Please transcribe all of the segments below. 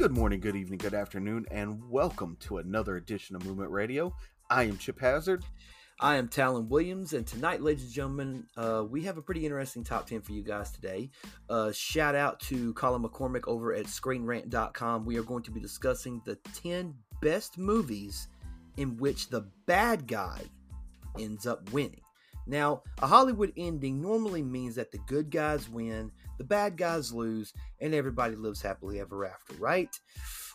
Good morning, good evening, good afternoon, and welcome to another edition of Movement Radio. I am Chip Hazard. I am Talon Williams, and tonight, ladies and gentlemen, uh, we have a pretty interesting top 10 for you guys today. Uh, shout out to Colin McCormick over at ScreenRant.com. We are going to be discussing the 10 best movies in which the bad guy ends up winning. Now, a Hollywood ending normally means that the good guys win, the bad guys lose, and everybody lives happily ever after, right?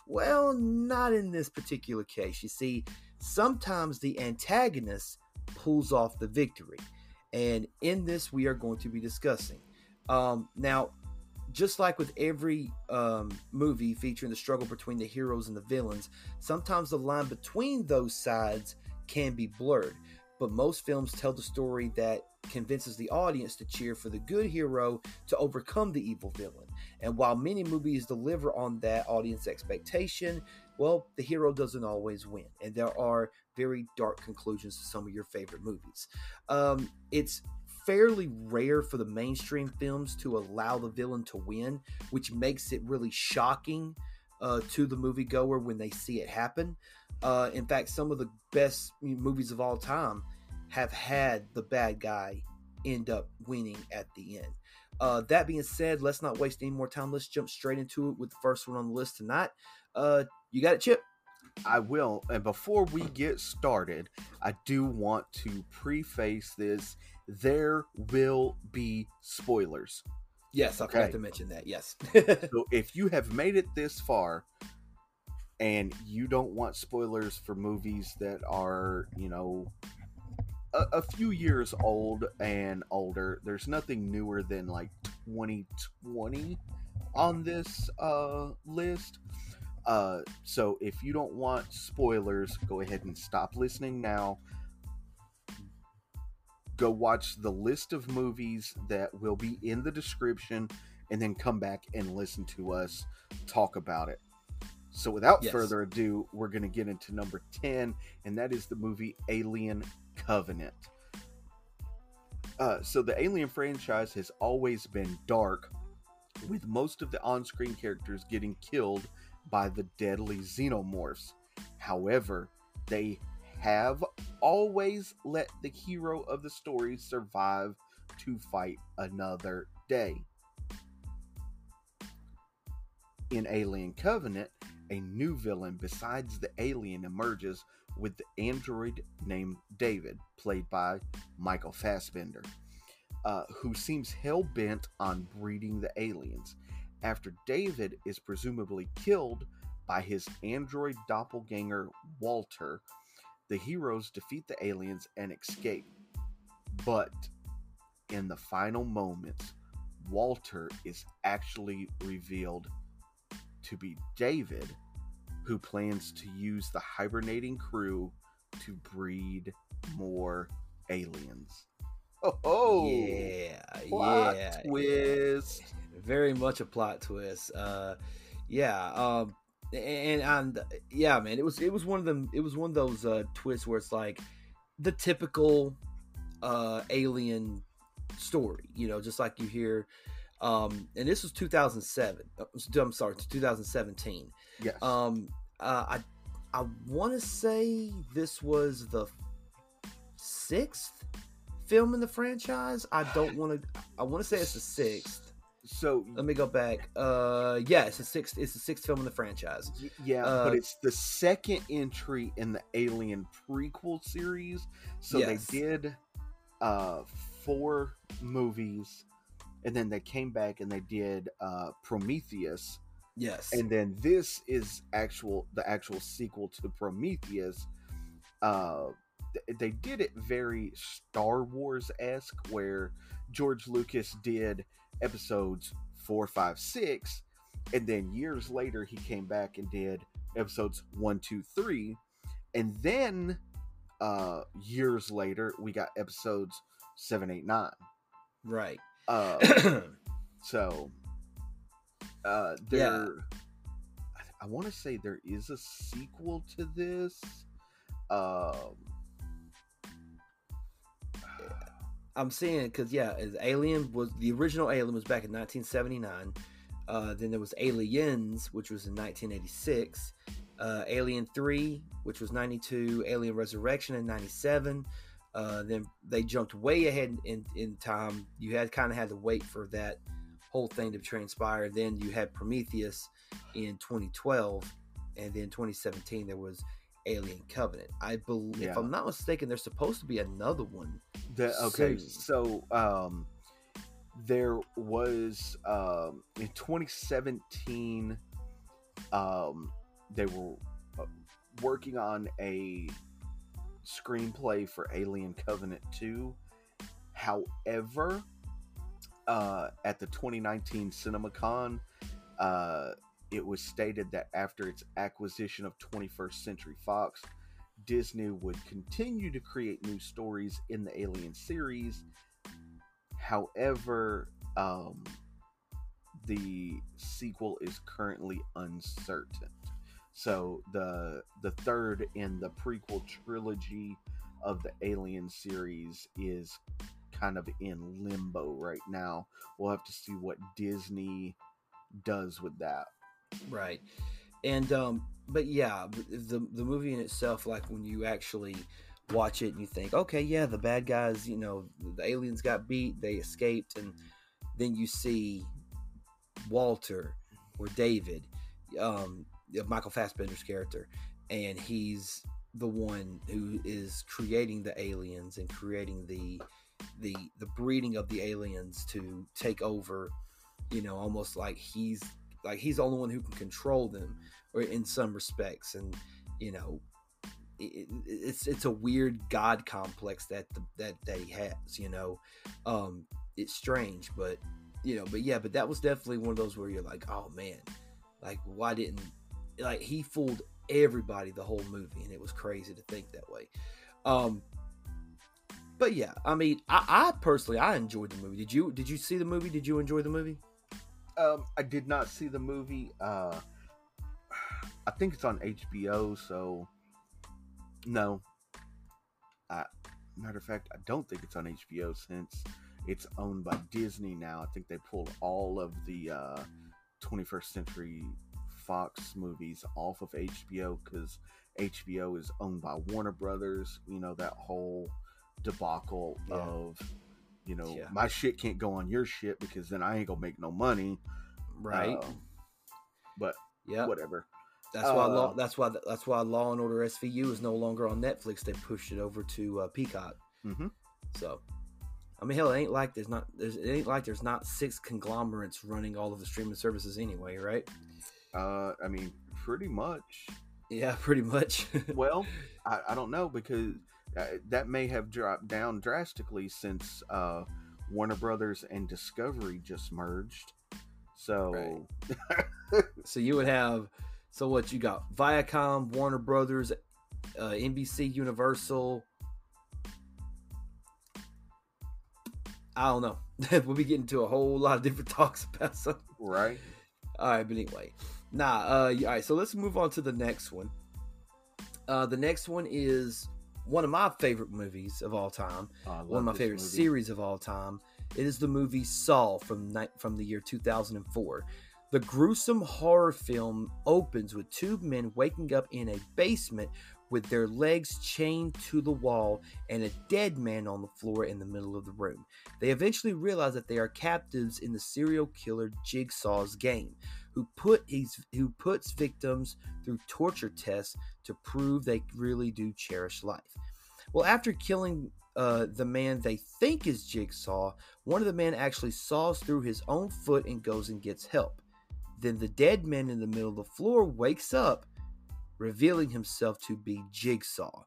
Well, not in this particular case. You see, sometimes the antagonist pulls off the victory. And in this, we are going to be discussing. Um, now, just like with every um, movie featuring the struggle between the heroes and the villains, sometimes the line between those sides can be blurred but most films tell the story that convinces the audience to cheer for the good hero to overcome the evil villain. And while many movies deliver on that audience expectation, well, the hero doesn't always win. And there are very dark conclusions to some of your favorite movies. Um, it's fairly rare for the mainstream films to allow the villain to win, which makes it really shocking uh, to the moviegoer when they see it happen. Uh, in fact, some of the best movies of all time have had the bad guy end up winning at the end. Uh, that being said, let's not waste any more time. Let's jump straight into it with the first one on the list tonight. Uh, you got it, Chip? I will. And before we get started, I do want to preface this. There will be spoilers. Yes, I okay. forgot to mention that. Yes. so if you have made it this far, and you don't want spoilers for movies that are, you know, a, a, few years old and older, there's nothing newer than like 2020 on this uh, list. Uh, so if you don't want spoilers, go ahead and stop listening now. Go watch the list of movies that will be in the description and then come back and listen to us talk about it. So, without yes. further ado, we're going to get into number 10, and that is the movie Alien Covenant. Uh, so, the Alien franchise has always been dark, with most of the on screen characters getting killed by the deadly xenomorphs. However, they have always let the hero of the story survive to fight another day. In Alien Covenant, a new villain besides the alien emerges with the android named David, played by Michael Fassbender, uh, who seems hell bent on breeding the aliens. After David is presumably killed by his android doppelganger Walter, the heroes defeat the aliens and escape. But in the final moments, Walter is actually revealed to be David, who plans to use the hibernating crew to breed more aliens. Oh, oh yeah, plot yeah, twist. Yeah. Very much a plot twist. Uh, yeah, um, and and yeah, man, it was it was one of them. It was one of those uh, twists where it's like the typical uh, alien story. You know, just like you hear um, and this was 2007. Uh, I'm sorry, 2017. Yes. Um, uh, I I want to say this was the sixth film in the franchise. I don't want to. I want to say it's the sixth. So let me go back. Uh, yeah, it's the sixth. It's the sixth film in the franchise. Yeah, uh, but it's the second entry in the Alien prequel series. So yes. they did uh four movies and then they came back and they did uh, Prometheus. Yes, and then this is actual the actual sequel to Prometheus. Uh, th- they did it very Star Wars esque, where George Lucas did episodes four, five, six, and then years later he came back and did episodes one, two, three, and then uh, years later we got episodes seven, eight, nine. Right. Uh, so uh, there, yeah. I, I want to say there is a sequel to this. Um, I'm seeing because yeah, as Alien was the original Alien was back in 1979. Uh, then there was Aliens, which was in 1986. Uh, Alien 3, which was 92. Alien Resurrection in 97. Uh, then they jumped way ahead in, in time. You had kind of had to wait for that whole thing to transpire. Then you had Prometheus in 2012, and then 2017 there was Alien Covenant. I believe, Yeah. if I'm not mistaken, there's supposed to be another one. The, okay, soon. so um, there was um, in 2017, um, they were uh, working on a screenplay for Alien Covenant 2. However, uh, at the 2019 CinemaCon, uh, it was stated that after its acquisition of 21st Century Fox, Disney would continue to create new stories in the Alien series. However, um, the sequel is currently uncertain. So the the third in the prequel trilogy of the Alien series is kind of in limbo right now. We'll have to see what Disney does with that. Right. And um but yeah, the the movie in itself like when you actually watch it and you think, okay, yeah, the bad guys, you know, the aliens got beat, they escaped and then you see Walter or David um Michael Fassbender's character and he's the one who is creating the aliens and creating the the the breeding of the aliens to take over you know almost like he's like he's the only one who can control them or in some respects. And you know it, it's it's a weird god complex that the, that that he has you know? Um it's strange but you know but yeah but that was definitely one of those where you're like oh man. Like why didn't like he fooled everybody the whole movie and it was crazy to think that way um but yeah i mean i, I personally i enjoyed the movie did you did you see the movie did you enjoy the movie Um, I did not see the movie. Uh, I think it's on HBO, so no. I, matter of fact, I don't think it's on HBO since it's owned by Disney now. I think they pulled all of the uh, 21st Century Fox movies off of HBO because HBO is owned by Warner Brothers. You know that whole debacle Yeah. of. You know, Yeah. my shit can't go on your shit because then I ain't gonna make no money. right Um, but yeah whatever. That's why law. Uh, That's why. That's why Law and Order SVU is no longer on Netflix. They pushed it over to uh, Peacock. Mhm. So, I mean, hell, it ain't like there's not. There's, it ain't like there's not six conglomerates running all of the streaming services anyway, right? Uh, I mean, pretty much. Yeah, pretty much. Well, I, I don't know because uh, that may have dropped down drastically since uh, Warner Brothers and Discovery just merged. So, so you would have. So what you got? Viacom, Warner Brothers, uh, NBC, Universal. I don't know. we'll be getting to a whole lot of different talks about something. right? All right, but anyway, nah. Uh, all right, so let's move on to the next one. Uh, the next one is one of my favorite movies of all time. I One of my favorite movie. series of all time. It is the movie Saw from ni- from the year 2004. The gruesome horror film opens with two men waking up in a basement with their legs chained to the wall and a dead man on the floor in the middle of the room. They eventually realize that they are captives in the serial killer Jigsaw's game, who put his, who puts victims through torture tests to prove they really do cherish life. Well, after killing uh, the man they think is Jigsaw, one of the men actually saws through his own foot and goes and gets help. Then the dead man in the middle of the floor wakes up, revealing himself to be Jigsaw.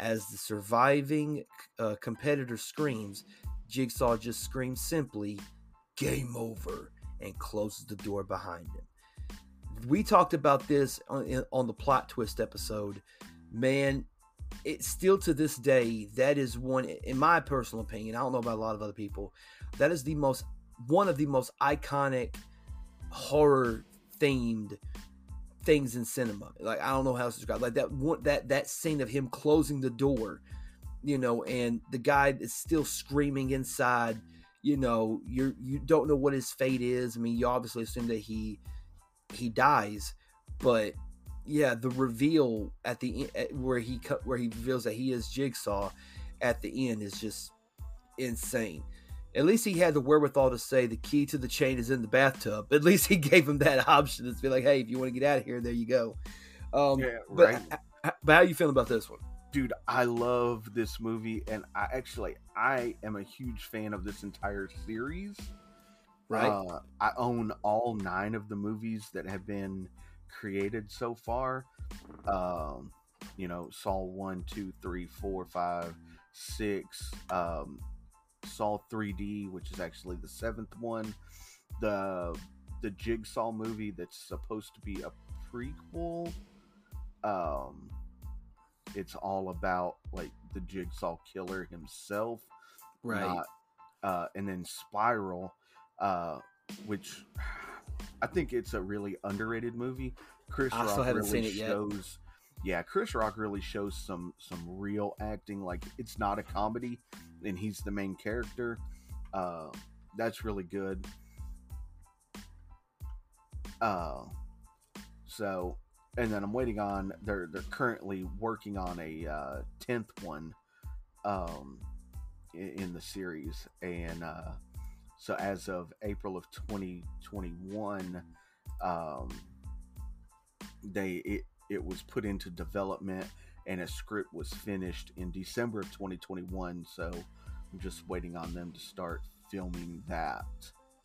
As the surviving uh, competitor screams, Jigsaw just screams simply, Game over, and closes the door behind him. We talked about this on, on the plot twist episode. Man, it's still to this day that is one in my personal opinion i don't know about a lot of other people that is the most one of the most iconic horror themed things in cinema like i don't know how else to describe like that one that that scene of him closing the door you know and the guy is still screaming inside you know you're you don't know what his fate is i mean you obviously assume that he he dies but yeah the reveal at the end where he cut where he reveals that he is jigsaw at the end is just insane. At least he had the wherewithal to say the key to the chain is in the bathtub. At least he gave him that option to be like hey if you want to get out of here there you go. Um Yeah, but, right. but how you feeling about this one? Dude i love this movie and i actually i am a huge fan of this entire series right? Uh, i own all nine of the movies that have been created so far. Um you know saw one two three four five six um saw 3d which is actually the seventh one. The the jigsaw movie that's supposed to be a prequel um it's all about like the jigsaw killer himself right. not, uh, and then spiral uh, which i think it's a really underrated movie. Chris I rock really seen it yet. shows yeah chris rock really shows some some real acting like it's not a comedy and he's the main character. Uh, that's really good. Uh, so and then i'm waiting on they're they're currently working on a uh, 10th one um, in, in the series and uh, so as of april of 2021 um, they it, it was put into development and a script was finished in december of 2021 so i'm just waiting on them to start filming that.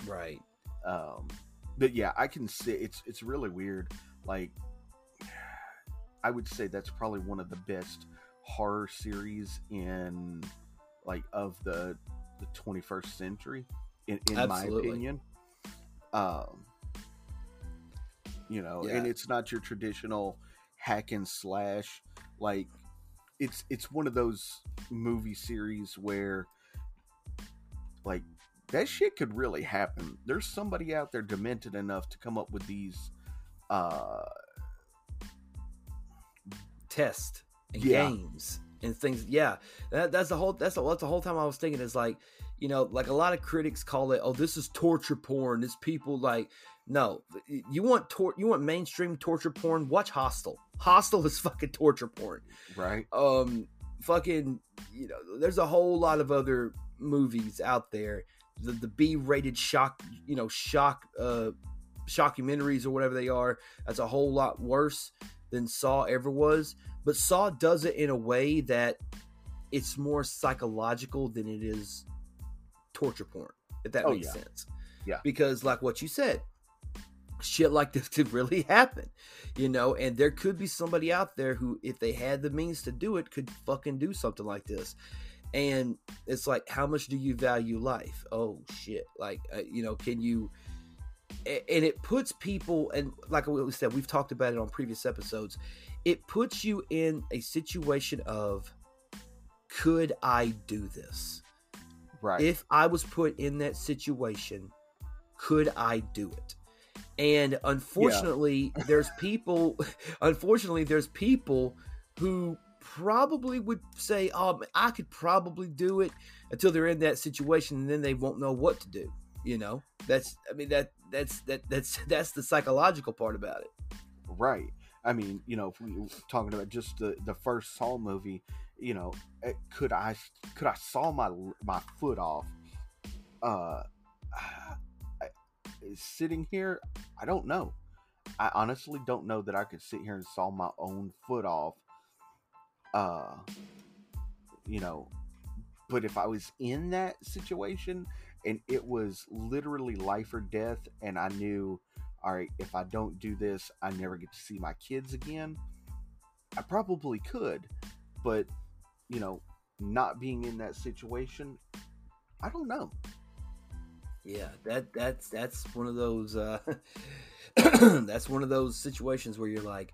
Right. Um but yeah i can see it's it's really weird. Like i would say that's probably one of the best horror series in like of the the 21st century in, in my opinion um you know Yeah. and it's not your traditional hack and slash like it's it's one of those movie series where like that shit could really happen. There's somebody out there demented enough to come up with these uh test and Yeah. games and things. Yeah, that, that's the whole. That's the, that's the whole time I was thinking. Is like, you know, like a lot of critics call it, oh, this is torture porn. This people like, no, you want tor- you want mainstream torture porn? Watch Hostel. Hostel is fucking torture porn. right? Um, fucking, you know, there's a whole lot of other movies out there. The the B rated shock, you know, shock uh shockumentaries or whatever they are. That's a whole lot worse than Saw ever was. But Saw does it in a way that it's more psychological than it is torture porn. If that Oh, makes yeah. sense. Yeah. Because like what you said, shit like this could really happen. You know, and there could be somebody out there who, if they had the means to do it, could fucking do something like this. And it's like, how much do you value life? Oh shit! Like, uh, you know, can you? And it puts people, and like we said, we've talked about it on previous episodes. It puts you in a situation of, could I do this? Right. if I was put in that situation, could I do it? And unfortunately, there's people. Unfortunately, there's people who probably would say, "Oh, I could probably do it," until they're in that situation, and then they won't know what to do. You know, that's. I mean, that that's that that's that's the psychological part about it. Right. I mean, you know, if we were talking about just the the first Saw movie, you know, eh, could I could I saw my my foot off? Uh, I, sitting here, I don't know. I honestly don't know that I could sit here and saw my own foot off. Uh, you know, but if I was in that situation and it was literally life or death, and I knew all right, if I don't do this, I never get to see my kids again. I probably could, but you know, not being in that situation, I don't know. Yeah, that that's that's one of those uh that's one of those situations where you're like,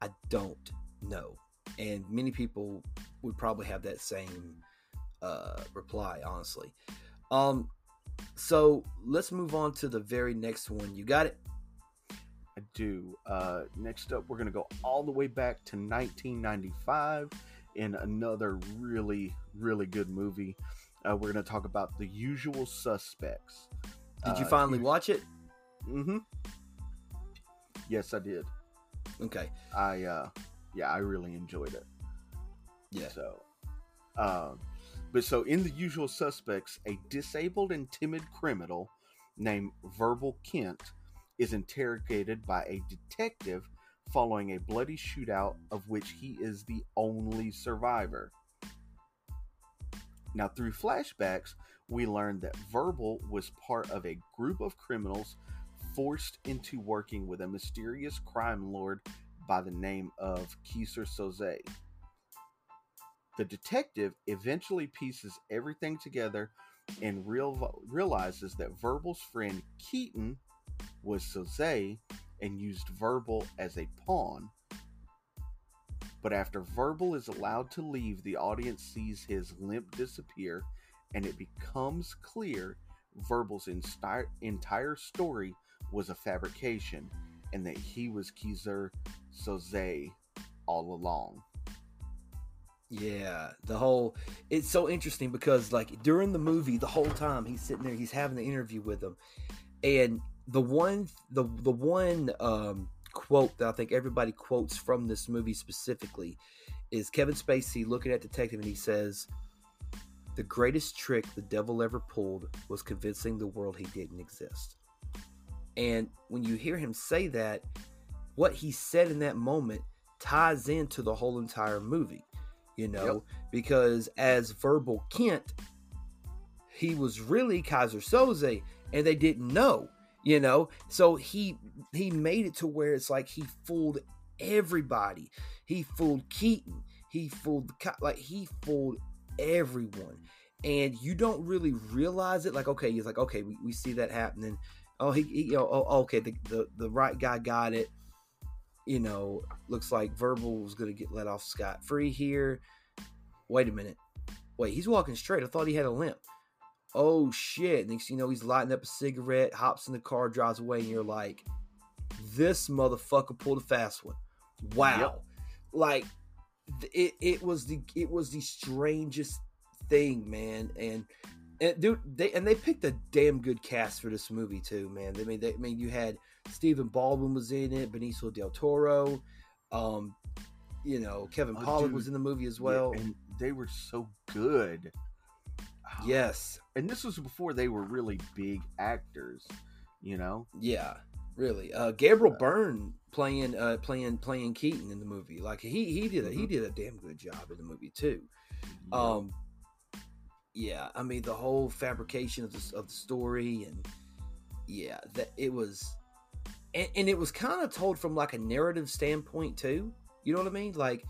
I don't know. And many people would probably have that same uh reply, honestly. Um so let's move on to the very next one. You got it? I do. Uh, next up, we're going to go all the way back to 1995 in another really, really good movie. uh, we're going to talk about the usual suspects. Did you Uh, finally watch it? Mm-hmm. Yes, I did. Okay. I uh, yeah, I really enjoyed it. Yeah. So, um, but so in the usual suspects, a disabled and timid criminal named Verbal Kint is interrogated by a detective following a bloody shootout of which he is the only survivor. Now, through flashbacks, we learn that Verbal was part of a group of criminals forced into working with a mysterious crime lord by the name of Keyser Söze. The detective eventually pieces everything together and real, realizes that Verbal's friend Keaton was Soze and used Verbal as a pawn. But after Verbal is allowed to leave, the audience sees his limp disappear, and it becomes clear Verbal's entire, entire story was a fabrication and that he was Keyser Söze all along. Yeah, the whole it's so interesting because like during the movie, the whole time he's sitting there, he's having the interview with them, and the one the the one um, quote that I think everybody quotes from this movie specifically is Kevin Spacey looking at detective and he says, "The greatest trick the devil ever pulled was convincing the world he didn't exist." And when you hear him say that, what he said in that moment ties into the whole entire movie you know, Yep. because as verbal Kint, he was really Keyser Söze, and they didn't know, you know. So he he made it to where it's like he fooled everybody. He fooled Keaton. He fooled the like he fooled everyone, and you don't really realize it. Like okay, he's like okay, we, we see that happening. Oh, he, he you know, oh, oh okay, the, the the right guy got it you know, looks like Verbal was to get let off scot free here. Wait a minute. Wait, he's walking straight. I thought he had a limp. Oh shit. Next you know, he's lighting up a cigarette, hops in the car, drives away, and you're like, this motherfucker pulled a fast one. Wow. Yep. Like it it was the it was the strangest thing, man. And and dude, they and they picked a damn good cast for this movie too, man. They mean, they I mean, you had Stephen Baldwin was in it, Benicio del Toro, um, you know, Kevin Oh, Pollak was in the movie as Yeah, well. and they were so good. Yes, and this was before they were really big actors, you know. yeah, really. Uh, Gabriel Byrne playing uh, playing playing Keaton in the movie, like he he did a, he Mhm. did a damn good job in the movie too. Yeah. Um, yeah, I mean the whole fabrication of the of the story, and yeah, that it was, and, and it was kind of told from like a narrative standpoint too. You know what I mean? Like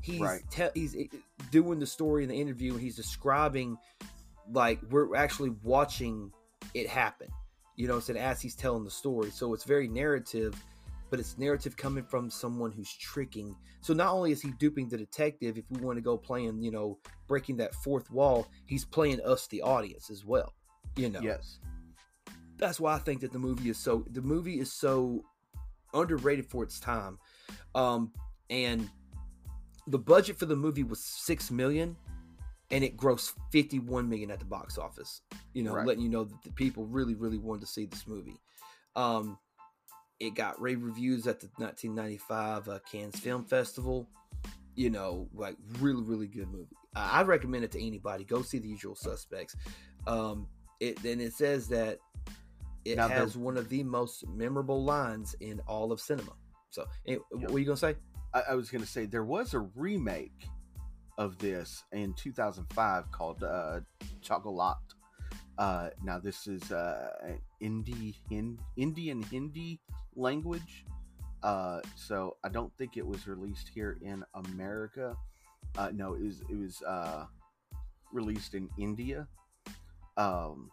he's Right. te- he's eh, doing the story in the interview, and he's describing like we're actually watching it happen. You know, what I'm as he's telling the story, so it's very narrative but it's narrative coming from someone who's tricking. So not only is he duping the detective, if we want to go playing, you know, breaking that fourth wall, he's playing us, the audience, as well. You know, yes, that's why I think that the movie is so the movie is so underrated for its time. Um, and the budget for the movie was six million, and it grossed fifty one million at the box office. You know, Right. letting you know that the people really, really wanted to see this movie. Um, it got rave reviews at the 1995 uh, Cannes Film Festival. You know, like really, really good movie. I I recommend it to anybody. Go see The Usual Suspects. Um, it then it says that it Now, the- has one of the most memorable lines in all of cinema. So, eh, what are you gonna say? I, I was going to say there was a remake of this in 2005 called uh, Chocolate. Uh, now this is uh, an Hindi, Hin, Indian Hindi language, uh, so I don't think it was released here in America. Uh, no, it was it was uh, released in India. Um,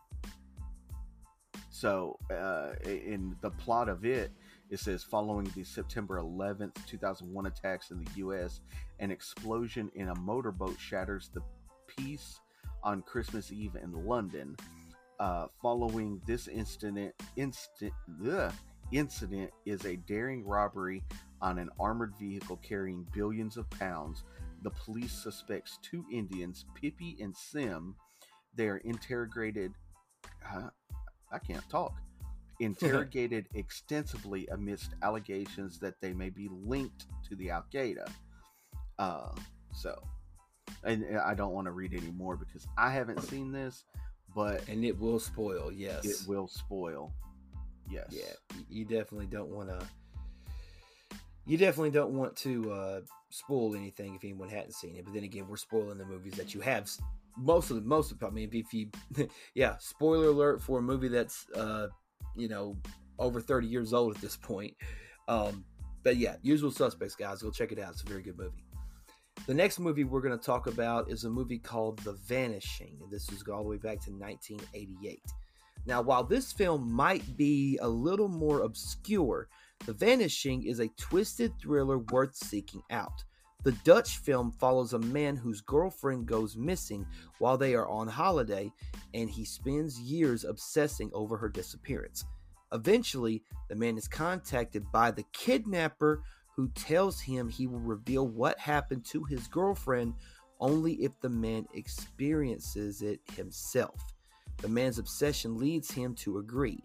so uh, in the plot of it, it says following the September 11th, 2001 attacks in the U.S., an explosion in a motorboat shatters the peace on Christmas Eve in London. Uh, following this incident, instant ugh, incident is a daring robbery on an armored vehicle carrying billions of pounds. The police suspects two Indians, Pippi and Sim, they are interrogated. Uh, I can't talk. Interrogated extensively amidst allegations that they may be linked to the Al Qaeda. Uh, so, and, I don't want to read any more because I haven't seen this, but and it will spoil. Yes, it will spoil. Yes. Yeah, you definitely don't want to. You definitely don't want to uh, spoil anything if anyone hadn't seen it. But then again, we're spoiling the movies that you have. Most of the most of I mean, if you, yeah, spoiler alert for a movie that's uh, you know over thirty years old at this point. Um, but yeah, Usual Suspects, guys, go check it out. It's a very good movie. The next movie we're going to talk about is a movie called The Vanishing, this is all the way back to 1988. Now, while this film might be a little more obscure, The Vanishing is a twisted thriller worth seeking out. The Dutch film follows a man whose girlfriend goes missing while they are on holiday, and he spends years obsessing over her disappearance. Eventually, the man is contacted by the kidnapper who tells him he will reveal what happened to his girlfriend only if the man experiences it himself. The man's obsession leads him to agree,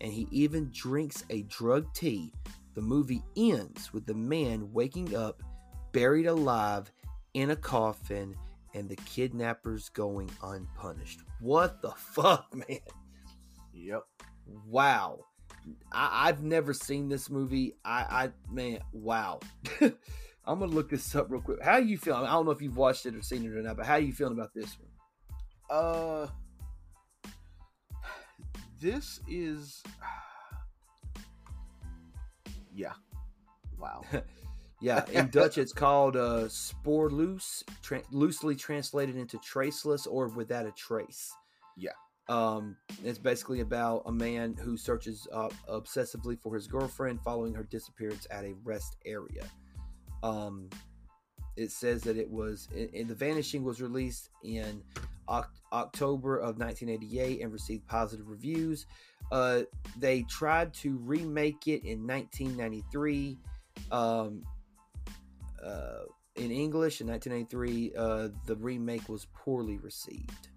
and he even drinks a drug tea. The movie ends with the man waking up, buried alive in a coffin, and the kidnappers going unpunished. What the fuck, man? Yep. Wow. I, I've never seen this movie. I, I man, wow. I'm gonna look this up real quick. How you feeling? I don't know if you've watched it or seen it or not, but how you feeling about this one? Uh, this is. Yeah. Wow. Yeah, in Dutch it's called uh, spoorloos, tra- loosely translated into traceless or without a trace. Yeah. Um, it's basically about a man who searches uh, obsessively for his girlfriend following her disappearance at a rest area. Um, it says that it was in, The Vanishing was released in Oc- October of 1988 and received positive reviews. Uh, they tried to remake it in 1993. Um, uh, in English in 1993, uh, the remake was poorly received.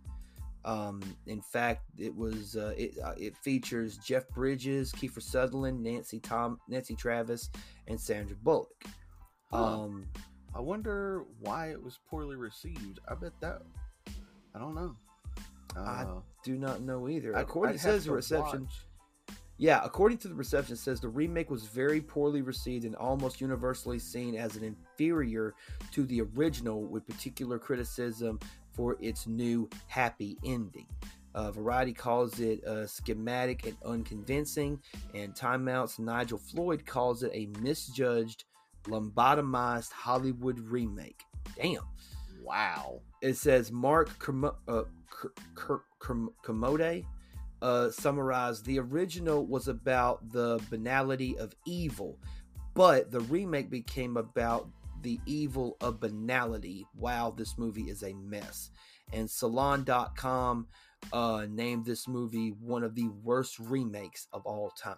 Um, in fact, it was uh, it, uh, it features Jeff Bridges, Kiefer Sutherland, Nancy Tom, Nancy Travis, and Sandra Bullock. Huh. Um, I wonder why it was poorly received. I bet that. I don't know. I Uh, do not know either. I'd- according I'd says the reception. watch. Yeah, according to the reception, it says the remake was very poorly received and almost universally seen as an inferior to the original, with particular criticism for its new happy ending. Uh, Variety calls it uh, schematic and unconvincing, and Time Out's Nigel Floyd calls it a misjudged, lobotomized Hollywood remake. Damn. Wow. It says Mark Kermo- uh, Ker- Ker- Kerm- uh, summarized the original was about the banality of evil, but the remake became about the evil of banality. Wow, this movie is a mess. And Salon.com uh, named this movie one of the worst remakes of all time.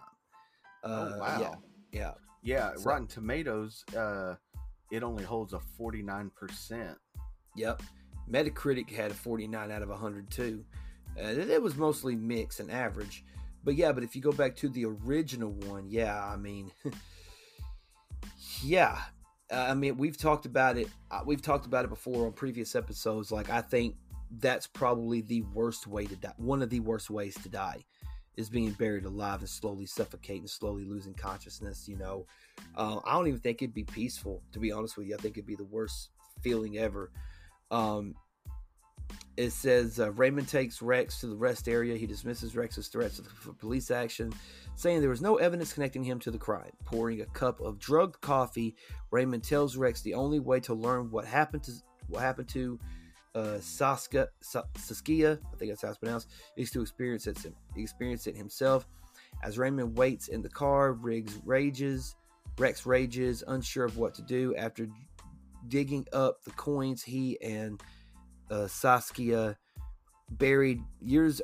Uh, oh wow. Yeah, yeah. Yeah, So- Rotten Tomatoes. Uh, it only holds a forty nine percent. Yep. Metacritic had a 49 out of 100 too. Uh, it, it was mostly mixed and average. But yeah, but if you go back to the original one, yeah, I mean, yeah. I mean, we've talked about it. Uh, we've talked about it before on previous episodes. Like, I think that's probably the worst way to die. One of the worst ways to die is being buried alive and slowly suffocating, slowly losing consciousness. You know, uh, I don't even think it'd be peaceful. To be honest with you, I think it'd be the worst feeling ever. Um, it says uh, Raymond takes Rex to the rest area. He dismisses Rex's threats of police action, saying there was no evidence connecting him to the crime. Pouring a cup of drugged coffee, Raymond tells Rex the only way to learn what happened to what happened to uh, Saska, Sa- Saskia, I think that's how it's pronounced, is to experience it, experience it himself. As Raymond waits in the car, Riggs rages. Rex rages, unsure of what to do. After digging up the coins he and uh, Saskia buried years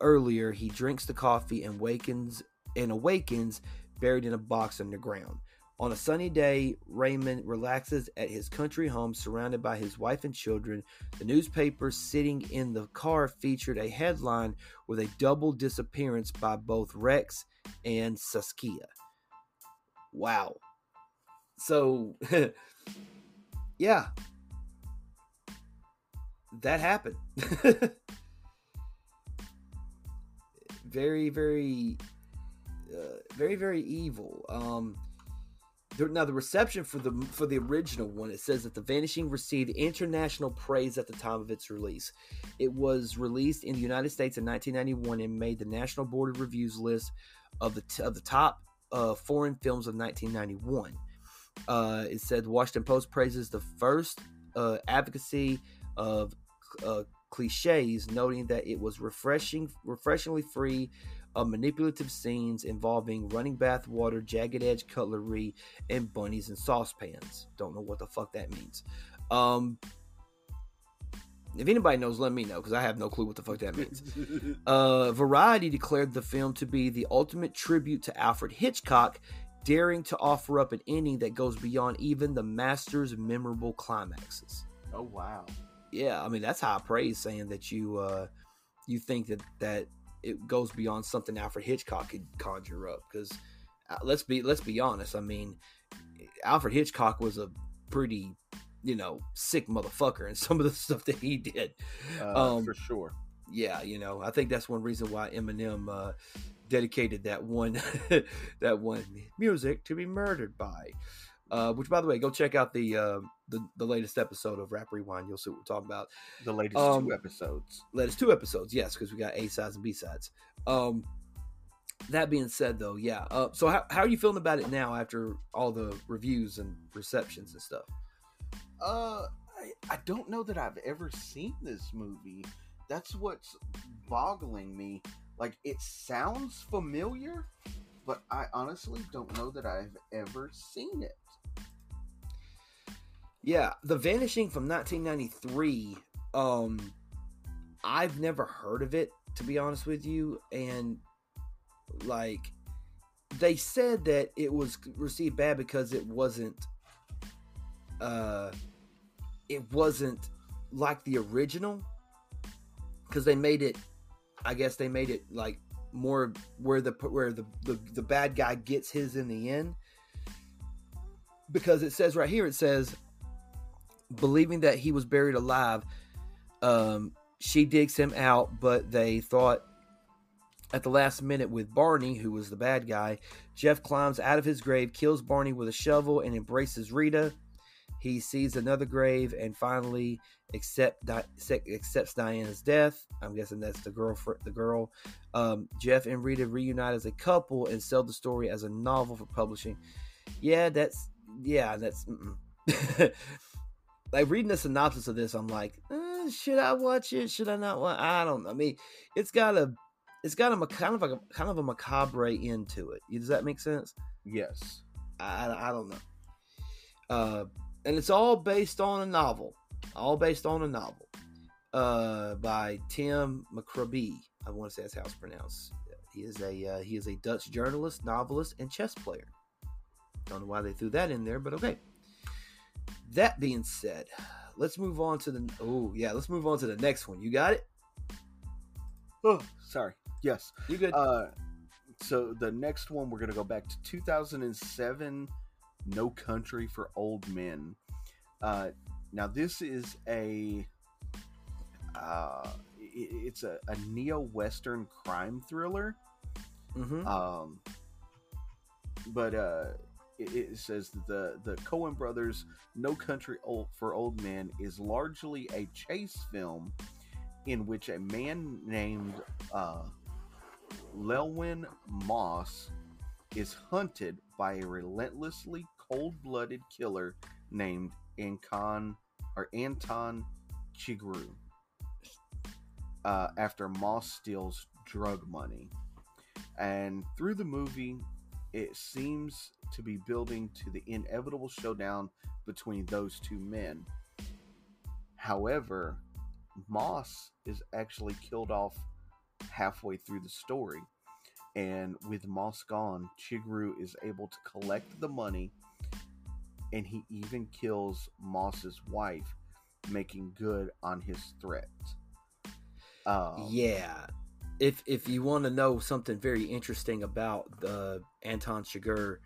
earlier, he drinks the coffee and wakens and awakens buried in a box underground. On a sunny day, Raymond relaxes at his country home surrounded by his wife and children. The newspaper sitting in the car featured a headline with a double disappearance by both Rex and Saskia. Wow. So, yeah. That happened. very, very, uh, very, very evil. Um, now the reception for the for the original one it says that the vanishing received international praise at the time of its release it was released in the united states in 1991 and made the national board of reviews list of the of the top uh, foreign films of 1991 uh, it said washington post praises the first uh, advocacy of uh, cliches noting that it was refreshing refreshingly free of manipulative scenes involving running bath water, jagged edge cutlery, and bunnies and saucepans. Don't know what the fuck that means. Um, if anybody knows, let me know because I have no clue what the fuck that means. uh, Variety declared the film to be the ultimate tribute to Alfred Hitchcock, daring to offer up an ending that goes beyond even the master's memorable climaxes. Oh wow! Yeah, I mean that's high praise, saying that you uh, you think that that it goes beyond something Alfred Hitchcock could conjure up. Because uh, let's be let's be honest. I mean, Alfred Hitchcock was a pretty you know sick motherfucker, and some of the stuff that he did, uh, um, for sure. Yeah, you know, I think that's one reason why Eminem uh, dedicated that one that one music to be murdered by. Uh, which, by the way, go check out the, uh, the the latest episode of Rap Rewind. You'll see what we're talking about. The latest um, two episodes. Latest two episodes, yes, because we got A sides and B sides. Um, that being said, though, yeah. Uh, so, how, how are you feeling about it now after all the reviews and receptions and stuff? Uh, I, I don't know that I've ever seen this movie. That's what's boggling me. Like, it sounds familiar, but I honestly don't know that I've ever seen it. Yeah, The Vanishing from 1993. Um, I've never heard of it to be honest with you, and like they said that it was received bad because it wasn't uh it wasn't like the original because they made it i guess they made it like more where the where the, the the bad guy gets his in the end because it says right here it says believing that he was buried alive, um, she digs him out, but they thought at the last minute with Barney, who was the bad guy, Jeff climbs out of his grave, kills Barney with a shovel, and embraces Rita. He sees another grave and finally accept, accepts Diana's death. I'm guessing that's the girl. for The girl. Um, Jeff and Rita reunite as a couple and sell the story as a novel for publishing. Yeah, that's yeah, that's. like reading the synopsis of this, I'm like, eh, should I watch it? Should I not watch? I don't know. I mean, it's got a, it's got a kind of like a kind of a macabre end to it. Does that make sense? Yes. I, I don't know. Uh, and it's all based on a novel, all based on a novel, uh, by Tim McCrobbie. I want to say that's how it's pronounced. He is a uh, he is a Dutch journalist, novelist, and chess player. Don't know why they threw that in there, but okay. That being said, let's move on to the oh yeah, let's move on to the next one. You got it? Oh, sorry. Yes. You good? Uh so the next one we're gonna go back to 2007 No Country for Old Men. Uh now this is a uh it's a, a neo-western crime thriller. Mm-hmm. Um but uh it, says that the the Coen brothers No Country for Old Men is largely a chase film in which a man named uh, Llewellyn Moss is hunted by a relentlessly cold-blooded killer named Anton or Anton Chigurh. Uh, after Moss steals drug money, and through the movie, it seems to be building to the inevitable showdown between those two men. However, Moss is actually killed off halfway through the story. And with Moss gone, Chigurh is able to collect the money and he even kills Moss's wife, making good on his threat. Um, yeah, if if you want to know something very interesting about the Anton Chigurh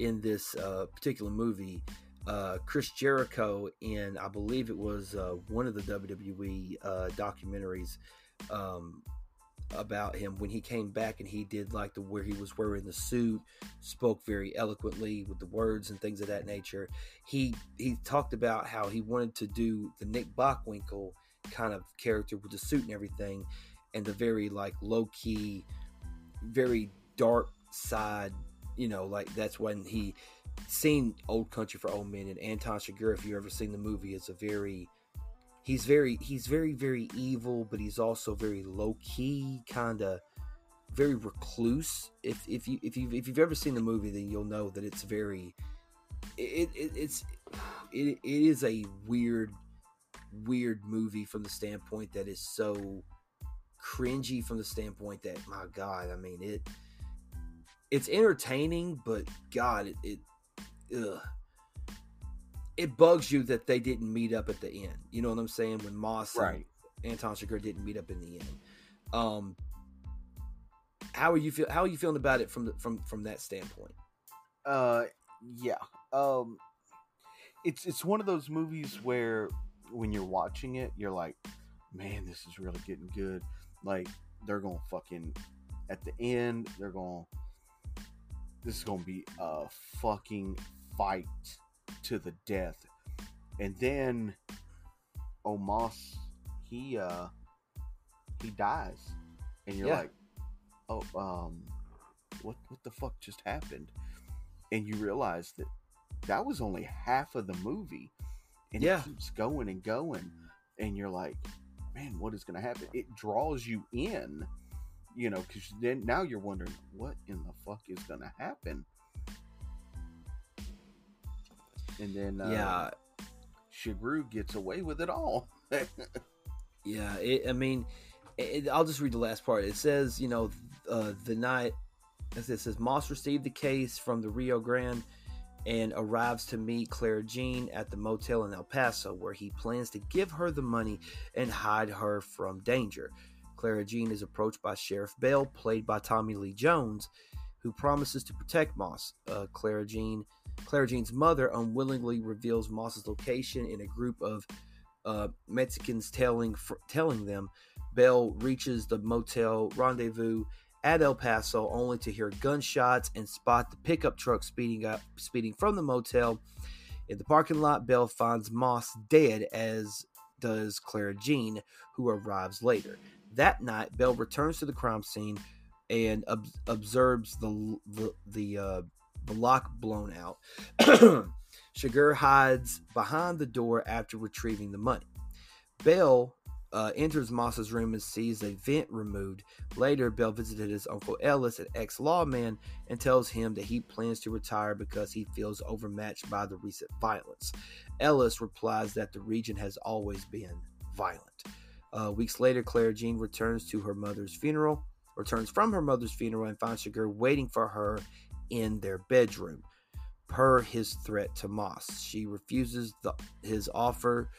in this uh, particular movie, uh, Chris Jericho in I believe it was uh, one of the WWE uh, documentaries um, about him when he came back and he did like the where he was wearing the suit, spoke very eloquently with the words and things of that nature. He he talked about how he wanted to do the Nick Bockwinkel kind of character with the suit and everything, and the very like low key, very dark side. You know, like that's when he seen No Country for Old Men and Anton Chigurh. If you ever seen the movie, it's a very he's very he's very very evil, but he's also very low key, kind of very recluse. If if you if you if you've ever seen the movie, then you'll know that it's very it, it it's it, it is a weird weird movie from the standpoint that is so cringy from the standpoint that my god i mean it it's entertaining but god it, it ugh. it bugs you that they didn't meet up at the end. You know what i'm saying? When moss right. And anton Chigurh didn't meet up in the end. Um how are you feel how are you feeling about it from the, from from that standpoint? Uh yeah. Um it's it's one of those movies where when you're watching it, you're like, man, this is really getting good. Like they're gonna fucking at the end, they're gonna this is gonna be a fucking fight to the death. And then Omos, he uh he dies. And you're yeah. like, Oh, um what what the fuck just happened? And you realize that that was only half of the movie and yeah. it keeps going and going and you're like man what is going to happen? It draws you in you know because then now you're wondering what in the fuck is going to happen? And then uh, yeah. Chigurh gets away with it all. Yeah it, i mean it, i'll just read the last part. It says you know uh, the night as it says moss received the case from the rio grande and arrives to meet Carla Jean at the motel in El Paso, where he plans to give her the money and hide her from danger. Carla Jean is approached by Sheriff Bell, played by Tommy Lee Jones, who promises to protect Moss. Uh, Carla Jean, Carla Jean's mother unwillingly reveals Moss's location in a group of uh, Mexicans telling telling them. Bell reaches the motel rendezvous at El Paso only to hear gunshots and spot the pickup truck speeding up speeding from the motel. In the parking lot, Bell finds Moss dead, as does Carla Jean, who arrives later. That night, Bell returns to the crime scene and ob- observes the the the, uh, the lock blown out. Chigurh hides behind the door after retrieving the money. Bell uh, enters Moss's room and sees a vent removed. Later, Bell visited his uncle Ellis, an ex lawman, and tells him that he plans to retire because he feels overmatched by the recent violence. Ellis replies that the region has always been violent. Uh, weeks later, Carla Jean returns to her mother's funeral, returns from her mother's funeral, and finds Chigurh waiting for her in their bedroom. Per his threat to Moss, she refuses the, his offer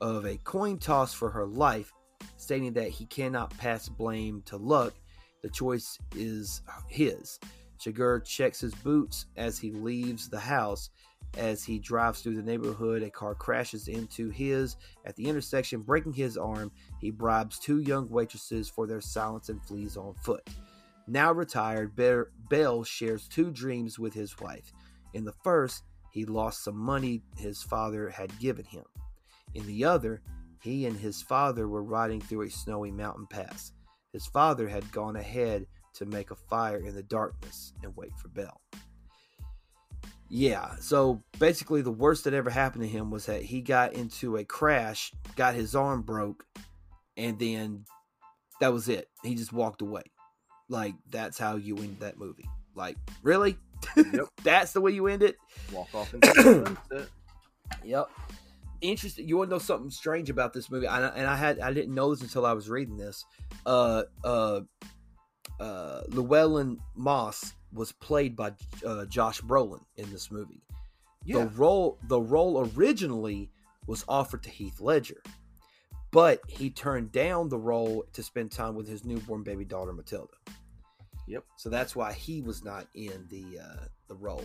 of a coin toss for her life, stating that he cannot pass blame to luck. The choice is his. Chigurh checks his boots as he leaves the house. As he drives through the neighborhood, a car crashes into his at the intersection, breaking his arm. He bribes two young waitresses for their silence and flees on foot. Now retired, Bell shares two dreams with his wife. In the first, he lost some money his father had given him. In the other, he and his father were riding through a snowy mountain pass. His father had gone ahead to make a fire in the darkness and wait for Bell. Yeah, so basically, the worst that ever happened to him was that he got into a crash, got his arm broke, and then that was it. He just walked away. Like, that's how you end that movie. Like, really? Yep. that's the way you end it? Walk off into the sunset. Yep interesting. You want to know something strange about this movie? I, and I had I didn't know this until I was reading this. Uh, uh, uh, Llewellyn Moss was played by uh, Josh Brolin in this movie. The role the role originally was offered to Heath Ledger, but he turned down the role to spend time with his newborn baby daughter Matilda. Yep. So that's why he was not in the uh, the role.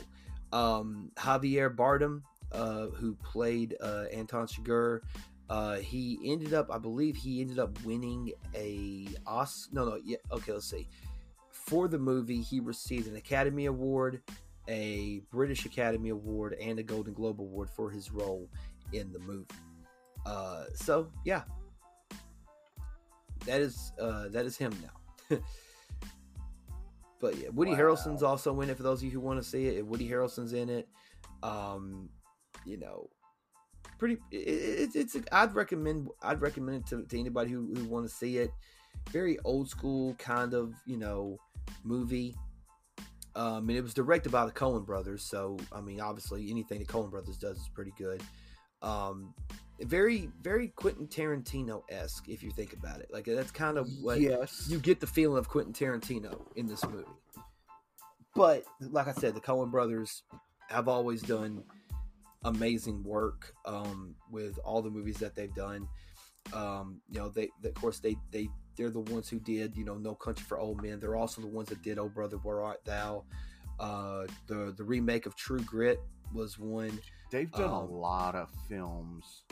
Um, Javier Bardem, uh, who played uh, Anton Chigurh, uh, he ended up, I believe, he ended up winning a Os. No, no, yeah. Okay, let's see. For the movie, he received an Academy Award, a British Academy Award, and a Golden Globe Award for his role in the movie. Uh, so yeah, that is uh, that is him now. but yeah, Woody Wow. Harrelson's also in it. For those of you who want to see it, Woody Harrelson's in it. Um, you know, pretty. It, it, it's. I'd recommend. I'd recommend it to, to anybody who, who want to see it. Very old school kind of you know movie. Um, and it was directed by the Coen brothers, so I mean, obviously, anything the Coen brothers does is pretty good. Um, very, very Quentin Tarantino esque, if you think about it. Like that's kind of what yes. you get the feeling of Quentin Tarantino in this movie. But like I said, the Coen brothers have always done amazing work um, with all the movies that they've done. Um, you know, they, they of course they they they're the ones who did you know No Country for Old Men. They're also the ones that did Oh Brother Where Art Thou. Uh, the the remake of True Grit was one. They've done a um, lot of films.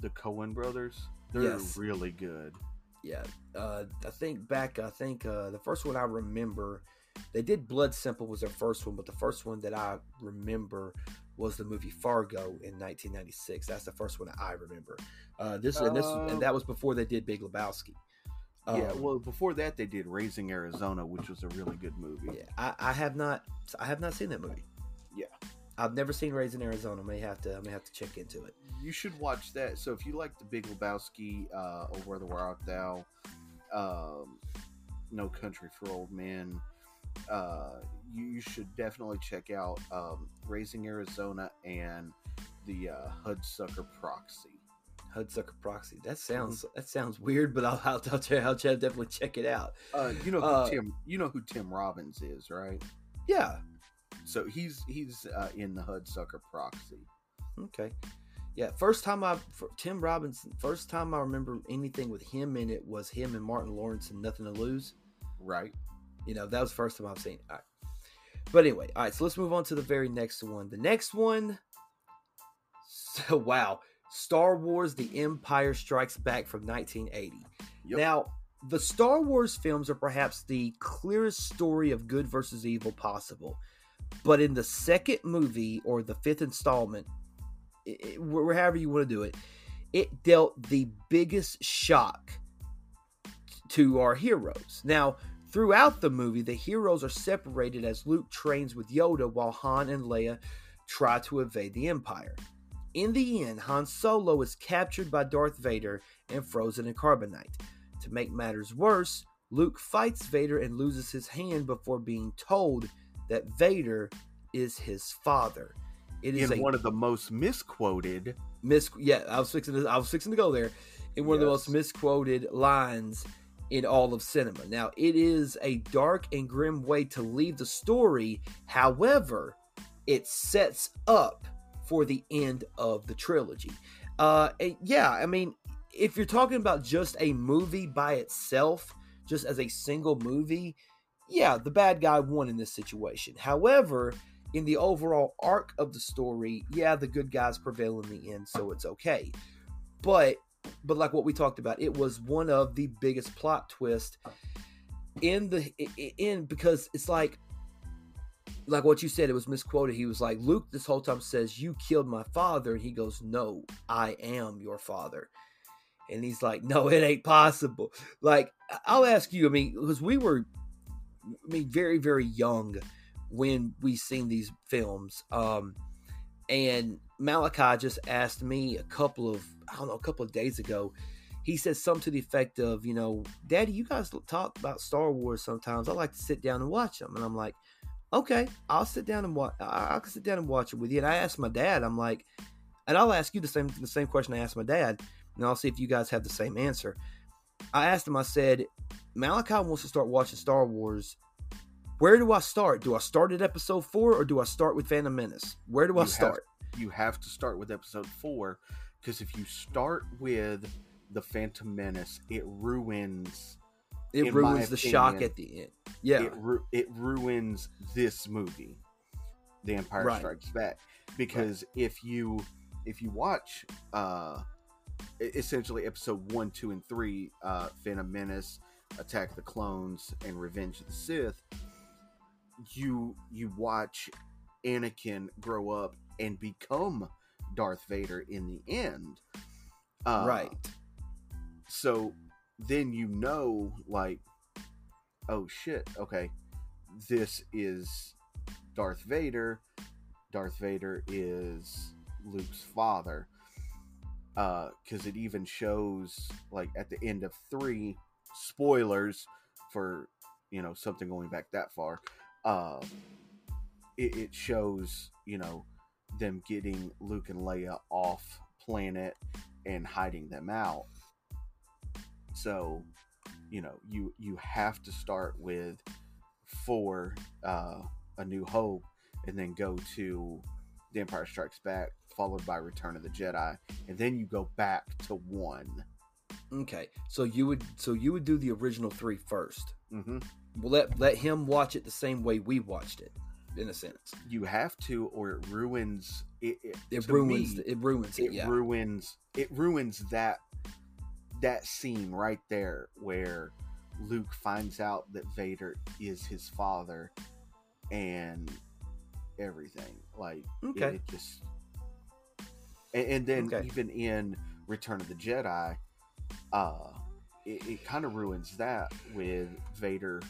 The Coen brothers, they're Yes. really good. yeah uh i think back i think uh the first one i remember they did blood simple was their first one but the first one that i remember was the movie fargo in 1996 that's the first one i remember uh this and this and that was before they did big lebowski yeah, Um, well, before that they did Raising Arizona, which was a really good movie. yeah I, I have not i have not seen that movie Yeah. i've never seen raising arizona I may have to i may have to check into it You should watch that. So if you like the Big Lebowski, uh, Where the Art Thou, um, No Country for Old Men, uh, you, you should definitely check out um, Raising Arizona and the uh, Hudsucker Proxy. hudsucker proxy that sounds that sounds weird but i'll i'll, I'll, I'll definitely check it out Uh, you know who Uh, Tim. You know who Tim Robbins is, right? yeah So he's he's uh, in the Hudsucker Proxy. Okay. Yeah, first time I Tim Robinson, first time I remember anything with him in it was him and Martin Lawrence and Nothing to Lose. Right. You know, that was the first time I've seen. It. All right. But anyway, all right, so let's move on to the very next one. The next one so wow, Star Wars The Empire Strikes Back from 1980. Yep. Now, the Star Wars films are perhaps the clearest story of good versus evil possible. But in the second movie or the fifth installment, it, it- however you want to do it, it dealt the biggest shock to our heroes. Now, throughout the movie, the heroes are separated as Luke trains with Yoda while Han and Leia try to evade the Empire. In the end, Han Solo is captured by Darth Vader and frozen in carbonite. To make matters worse, Luke fights Vader and loses his hand before being told that Vader is his father. It is In a one of the most misquoted. mis yeah i was fixing to i was fixing to go there in one of the most misquoted lines in all of cinema. Now it is a dark and grim way to leave the story. However it sets up for the end of the trilogy. Uh yeah i mean if you're talking about just a movie by itself just as a single movie yeah the bad guy won in this situation. However in the overall arc of the story, yeah, the good guys prevail in the end, so it's okay. But but like what we talked about, it was one of the biggest plot twists in the in because it's like like what you said, it was misquoted. He was like, Luke this whole time says, You killed my father, and he goes, No, I am your father. And he's like, No, it ain't possible. Like, I'll ask you, I mean, because we were I mean, very, very young when we seen these films. Um, and Malachi just asked me a couple of I don't know a couple of days ago. He said something to the effect of, you know, Daddy, you guys talk about Star Wars sometimes. I like to sit down and watch them, and I'm like, okay, I'll sit down and watch. I I can sit down and watch it with you. And I asked my dad, I'm like, and I'll ask you the same the same question I asked my dad, and I'll see if you guys have the same answer. I asked him. I said, Malachi wants to start watching Star Wars where do I start? Do I start at episode four or do I start with Phantom Menace? Where do I You have- start? you have to start with episode four because if you start with the Phantom Menace, it ruins It ruins the shock at the end. Yeah. it ru- it ruins this movie, The Empire Right. Strikes Back, because if you if you watch uh essentially episode one, two, and three, uh, Phantom Menace, Attack the Clones, and Revenge of the Sith, you you watch Anakin grow up and become Darth Vader in the end, uh, right. so then you know like oh shit okay this is darth vader. Darth vader is luke's father. Uh because it even shows like at the end of three spoilers for you know something going back that far uh it, it shows you know them getting luke and leia off planet and hiding them out so you know you you have to start with four uh a new hope and then go to the empire strikes back followed by return of the jedi and then you go back to one Okay. So you would so you would do the original three first. mm-hmm. We'll let let him watch it the same way we watched it, in a sense. you have to or it ruins it it, It ruins me, it ruins it, it yeah. ruins it ruins that that scene right there where Luke finds out that Vader is his father and everything like it- Okay. it, just and, and then Okay. even in Return of the Jedi uh it, it kind of ruins that with Vader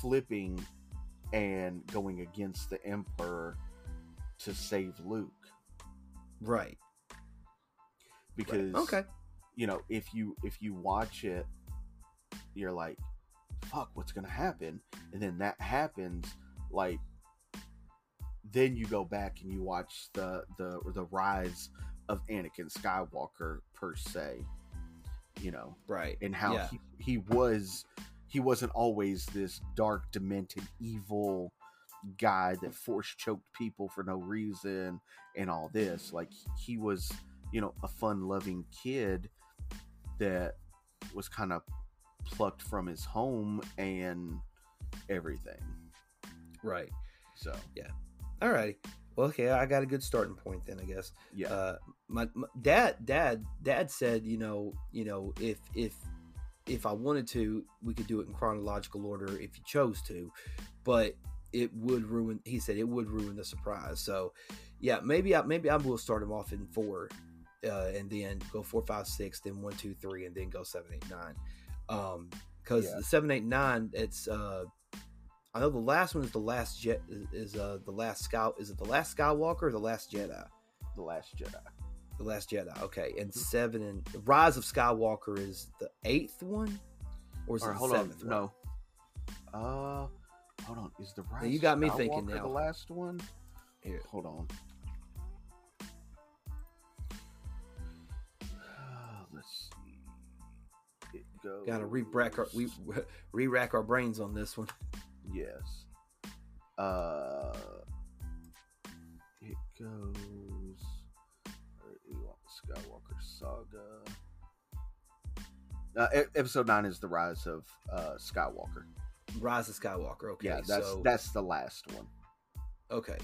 flipping and going against the Emperor to save Luke right. because Okay. you know if you if you watch it you're like fuck what's gonna happen and then that happens like then you go back and you watch the the the rise of Anakin Skywalker per se you know Right. and how Yeah. he, he was he wasn't always this dark demented evil guy that force choked people for no reason and all this like he was you know a fun loving kid that was kind of plucked from his home and everything Right. so Yeah. All righty. Well, okay, I got a good starting point then, I guess. yeah uh, my, my dad dad dad said you know you know if if if i wanted to we could do it in chronological order if you chose to but it would ruin he said it would ruin the surprise so yeah maybe i maybe i will start him off in four uh, and then go four five six then one two three and then go seven eight nine um because Yeah. the seven eight nine it's uh I know the last one is the last jet is, uh the last scout is it the last Skywalker or the last Jedi? the last Jedi The Last Jedi. Okay, and Mhm. seven and Rise of Skywalker is the eighth one, or is or it the hold on seventh? one? no uh hold on is the rise you got me thinking Skywalker now. the last one Here. hold on let's see it goes Got to re-rack our we re-rack our brains on this one. yes uh it goes skywalker saga uh, episode 9 is the rise of uh skywalker Rise of Skywalker. Okay, yeah that's so that's the last one okay,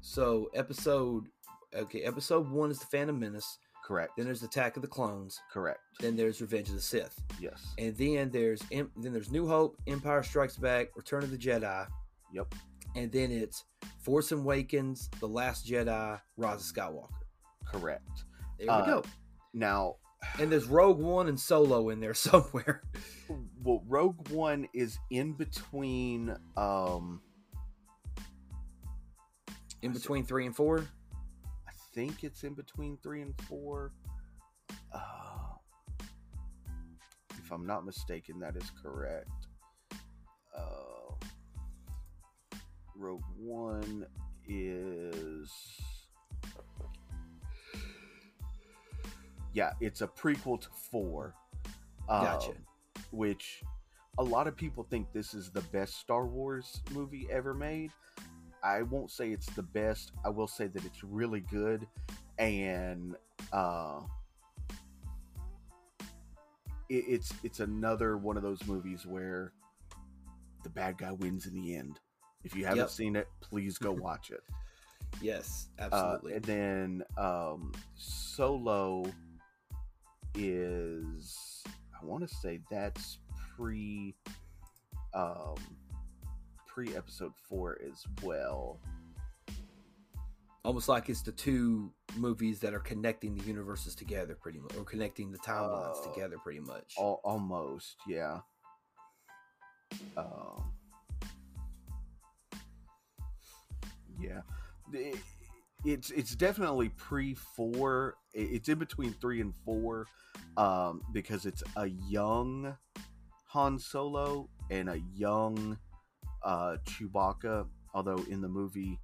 so episode okay episode one is the Phantom Menace. correct Then there's Attack of the Clones. correct Then there's Revenge of the Sith. yes And then there's then there's New Hope, Empire Strikes Back, Return of the Jedi, yep and then it's Force Awakens, The Last Jedi, Rise of Skywalker. correct There we Uh, go. now And there's Rogue One and Solo in there somewhere. well rogue one is in between um In between three and four. I think it's in between three and four. Uh, if I'm not mistaken, that is correct. Uh, Rogue One is. Yeah, it's a prequel to four. uh, Gotcha. Which a lot of people think this is the best Star Wars movie ever made. I won't say it's the best. I will say that it's really good, and uh, it, it's it's another one of those movies where the bad guy wins in the end. If you haven't Yep. seen it, please go watch it. Yes, Uh, absolutely. and then um, Solo is, I want to say that's pre, um, pre episode four as well. Almost like it's the two movies that are connecting the universes together, pretty much, or connecting the timelines Uh, together, pretty much. Al- almost, yeah. Um, yeah, The- it's it's definitely pre four. It's in between three and four, um, because it's a young Han Solo and a young uh, Chewbacca. Although in the movie,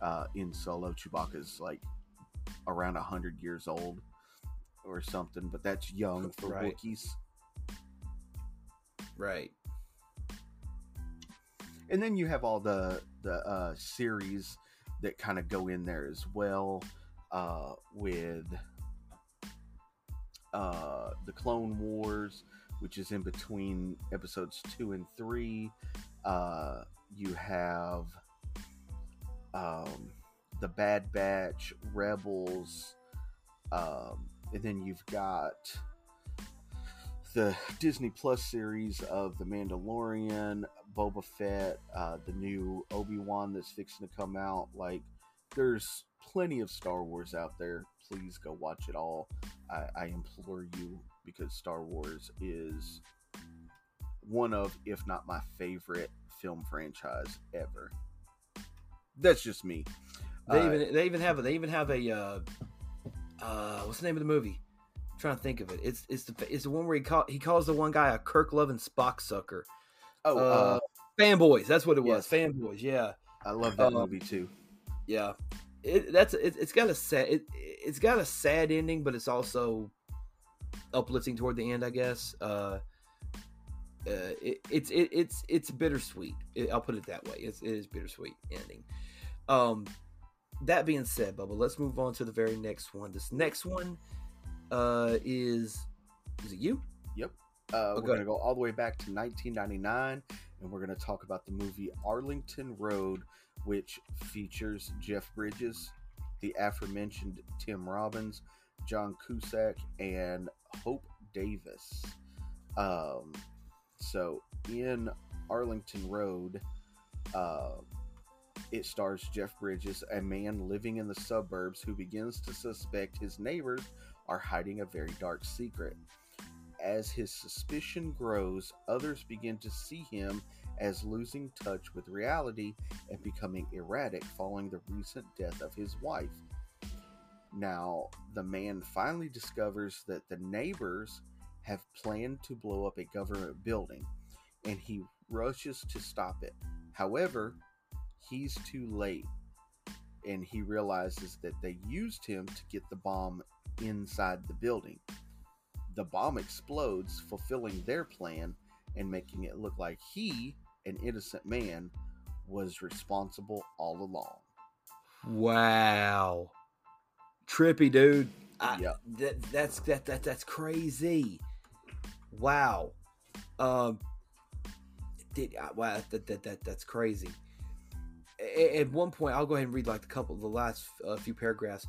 uh, in Solo, Chewbacca's like around a hundred years old or something, but that's young for Right. Wookiees. right. and then you have all the the uh, series that kind of go in there as well uh, with uh, the Clone Wars, which is in between episodes two and three. Uh, you have um, the Bad Batch, Rebels, um, and then you've got the Disney Plus series of The Mandalorian, Boba Fett, uh, the new Obi Wan that's fixing to come out. Like, there's plenty of Star Wars out there. Please go watch it all. I, I implore you because Star Wars is one of, if not my favorite film franchise ever. That's just me. They Uh, even they even have a they even have a uh, uh, what's the name of the movie? I'm trying to think of it. It's it's the it's the one where he call he calls the one guy a Kirk loving Spock sucker. Oh, uh, uh, Fanboys. That's what it was. yes. Fanboys. Yeah. I love that um, movie too. Yeah, it, that's it, it's got a sad it, it's got a sad ending, but it's also uplifting toward the end, I guess. Uh, uh, it, it's it, it's it's bittersweet. It, I'll put it that way. It's, it is bittersweet ending. Um, that being said, Bubba, let's move on to the very next one. This next one uh, is is it you? Uh, we're Okay. going to go all the way back to 1999, and we're going to talk about the movie Arlington Road, which features Jeff Bridges, the aforementioned Tim Robbins, John Cusack, and Hope Davis. Um, so in Arlington Road, uh, it stars Jeff Bridges, a man living in the suburbs who begins to suspect his neighbors are hiding a very dark secret. As his suspicion grows, others begin to see him as losing touch with reality and becoming erratic following the recent death of his wife. Now, the man finally discovers that the neighbors have planned to blow up a government building, and he rushes to stop it. However, he's too late, and he realizes that they used him to get the bomb inside the building. The bomb explodes, fulfilling their plan and making it look like he, an innocent man, was responsible all along. Wow, trippy dude. I, Yep. that that's that that that's crazy. Wow. Um. Did uh, wow that that, that that's crazy. At one point, I'll go ahead and read like a couple of the last uh, few paragraphs.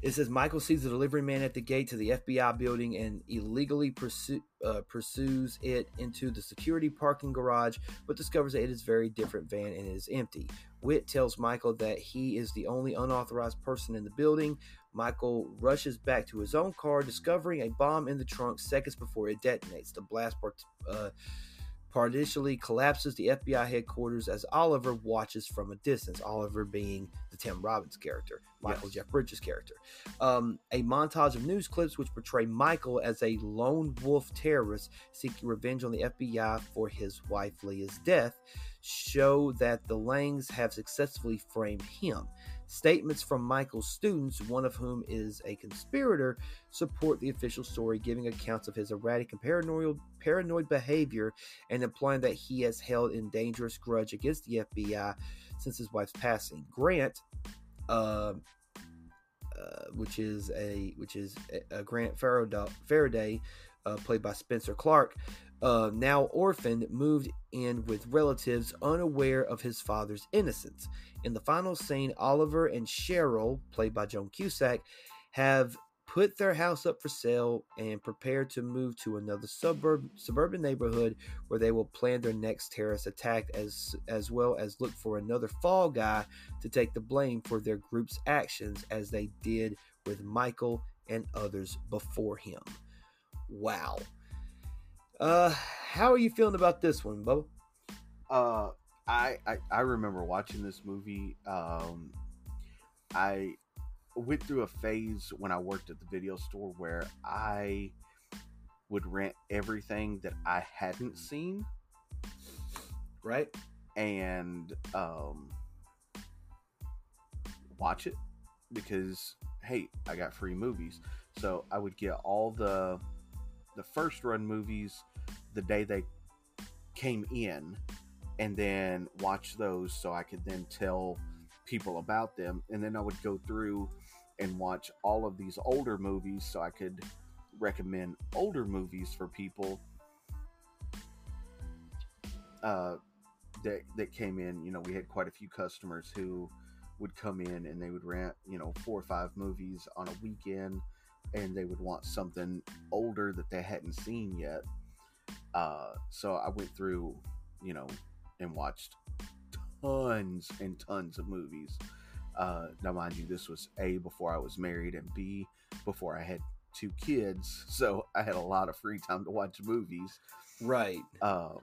It says Michael sees the delivery man at the gate to the FBI building and illegally pursue, uh, pursues it into the security parking garage, but discovers that it is a very different van and is empty. Whit tells Michael that he is the only unauthorized person in the building. Michael rushes back to his own car, discovering a bomb in the trunk seconds before it detonates. The blast part, uh, partially collapses the FBI headquarters as Oliver watches from a distance. Oliver being the Tim Robbins character, Michael Yes. Jeff Bridges character. Um, a montage of news clips which portray Michael as a lone wolf terrorist seeking revenge on the FBI for his wife Leah's death show that the Langs have successfully framed him. Statements from Michael's students, one of whom is a conspirator, support the official story, giving accounts of his erratic and paranoid, paranoid behavior and implying that he has held in dangerous grudge against the FBI since his wife's passing. Grant, uh, uh, which is a which is a, a Grant Faraday, uh, played by Spencer Clark, uh, now orphaned, moved in with relatives unaware of his father's innocence. In the final scene, Oliver and Cheryl, played by Joan Cusack, have put their house up for sale and prepare to move to another suburb suburban neighborhood where they will plan their next terrorist attack as as well as look for another fall guy to take the blame for their group's actions as they did with Michael and others before him. Wow. Uh, how are you feeling about this one, Bubba? Uh, I, I I remember watching this movie. Um, I went through a phase when I worked at the video store where I would rent everything that I hadn't seen, Right? and um, watch it because hey, I got free movies. So I would get all the the first run movies the day they came in and then watch those so I could then tell people about them and then I would go through and watch all of these older movies so I could recommend older movies for people uh, that that came in. You know, we had quite a few customers who would come in and they would rent, you know, four or five movies on a weekend, and they would want something older that they hadn't seen yet. Uh, so I went through, you know, and watched tons and tons of movies. Uh, now, mind you, this was A, before I was married, and B, before I had two kids. So I had a lot of free time to watch movies. Right. Um,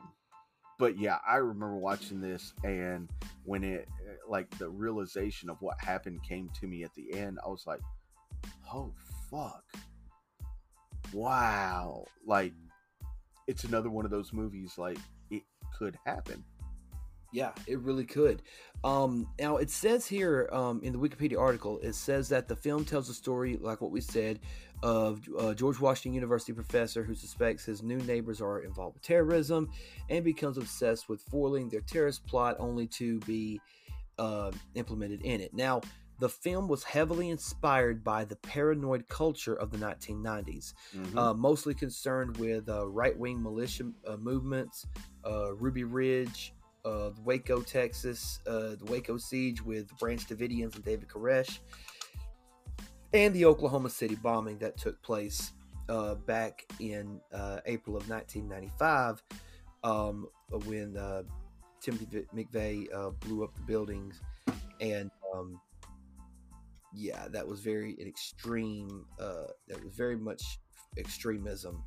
but yeah, I remember watching this, and when it, like, the realization of what happened came to me at the end, I was like, oh, fuck. Wow. Like, it's another one of those movies, like, it could happen. Yeah, it really could. Um, now it says here um, in the Wikipedia article, it says that the film tells a story, like what we said, of uh, George Washington University professor who suspects his new neighbors are involved with terrorism, and becomes obsessed with foiling their terrorist plot, only to be uh, implemented in it. Now, the film was heavily inspired by the paranoid culture of the 1990s, Mhm. uh, mostly concerned with uh, right wing militia uh, movements, uh, Ruby Ridge, uh, Waco, Texas, uh, the Waco siege with Branch Davidians and David Koresh, and the Oklahoma City bombing that took place uh, back in uh, April of 1995 um, when uh, Timothy McVeigh uh, blew up the buildings. And um, yeah, that was very an extreme, uh, that was very much extremism.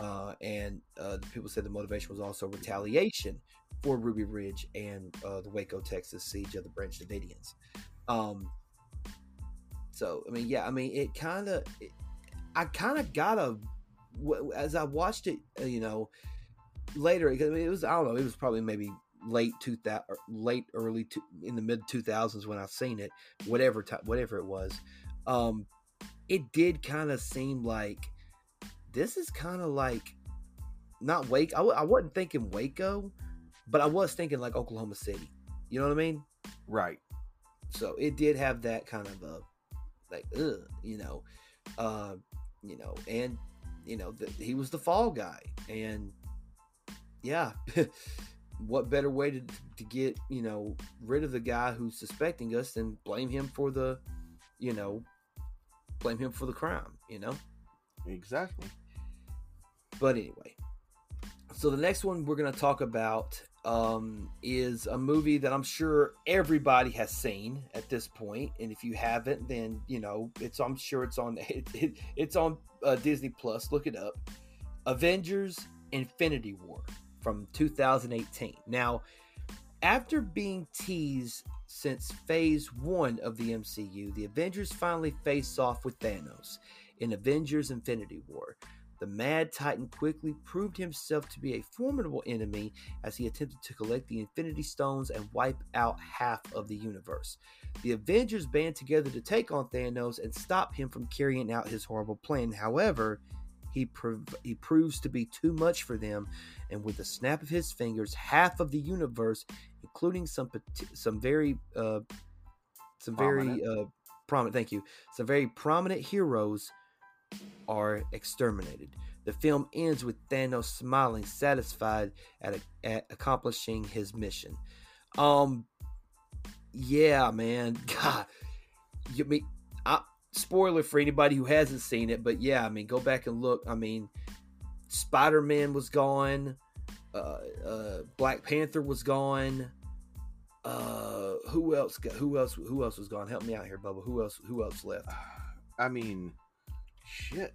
Uh, and uh, people said the motivation was also retaliation for Ruby Ridge and uh, the Waco, Texas siege of the Branch Davidians. Um, so, I mean, yeah, I mean, it kind of, I kind of got a, as I watched it, uh, you know, later, it was, I don't know, it was probably maybe late 2000, late, early, to, in the mid 2000s when I seen it, whatever, time, whatever it was. Um, it did kind of seem like this is kind of like not Wake. I w- I wasn't thinking Waco, but I was thinking like Oklahoma City. You know what I mean? Right. So it did have that kind of a like, ugh, you know, uh, you know, and you know, the, he was the fall guy, and yeah, what better way to to get you know rid of the guy who's suspecting us than blame him for the, you know, blame him for the crime, you know. Exactly. But anyway, so the next one we're going to talk about um, is a movie that I'm sure everybody has seen at this point, and if you haven't, then you know it's. I'm sure it's on. It, it, it's on uh, Disney Plus. Look it up. Avengers: Infinity War from 2018. Now, after being teased since Phase One of the MCU, the Avengers finally face off with Thanos in Avengers: Infinity War. The Mad Titan quickly proved himself to be a formidable enemy as he attempted to collect the Infinity Stones and wipe out half of the universe. The Avengers band together to take on Thanos and stop him from carrying out his horrible plan. However, he, prov- he proves to be too much for them, and with a snap of his fingers, half of the universe, including some some very uh, some prominent. very uh, prominent, thank you, some very prominent heroes are exterminated. The film ends with Thanos smiling, satisfied at, a, at accomplishing his mission. Um, yeah, man, God, you mean, I, spoiler for anybody who hasn't seen it, but yeah, I mean, go back and look. I mean, Spider Man was gone, uh, uh, Black Panther was gone. Uh, who else? Got, who else? Who else was gone? Help me out here, Bubba. Who else? Who else left? I mean, shit.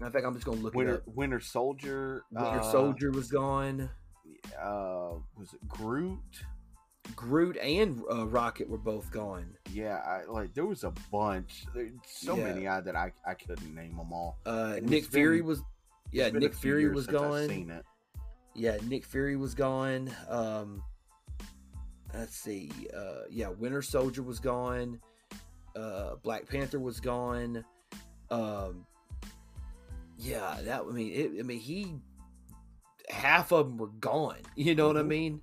In fact, I'm just gonna look. Winter Winter Soldier. Winter uh, Soldier was gone. Uh, was it Groot? Groot and uh, Rocket were both gone. Yeah, I, like there was a bunch. There's so yeah. many I, that I I couldn't name them all. Uh, Nick Fury been, was. Yeah, Nick Fury was gone. Yeah, Nick Fury was gone. Um, let's see. Uh, yeah, Winter Soldier was gone. Uh, Black Panther was gone. Um, yeah, that I mean, it, I mean, he half of them were gone. You know what I mm-hmm. mean?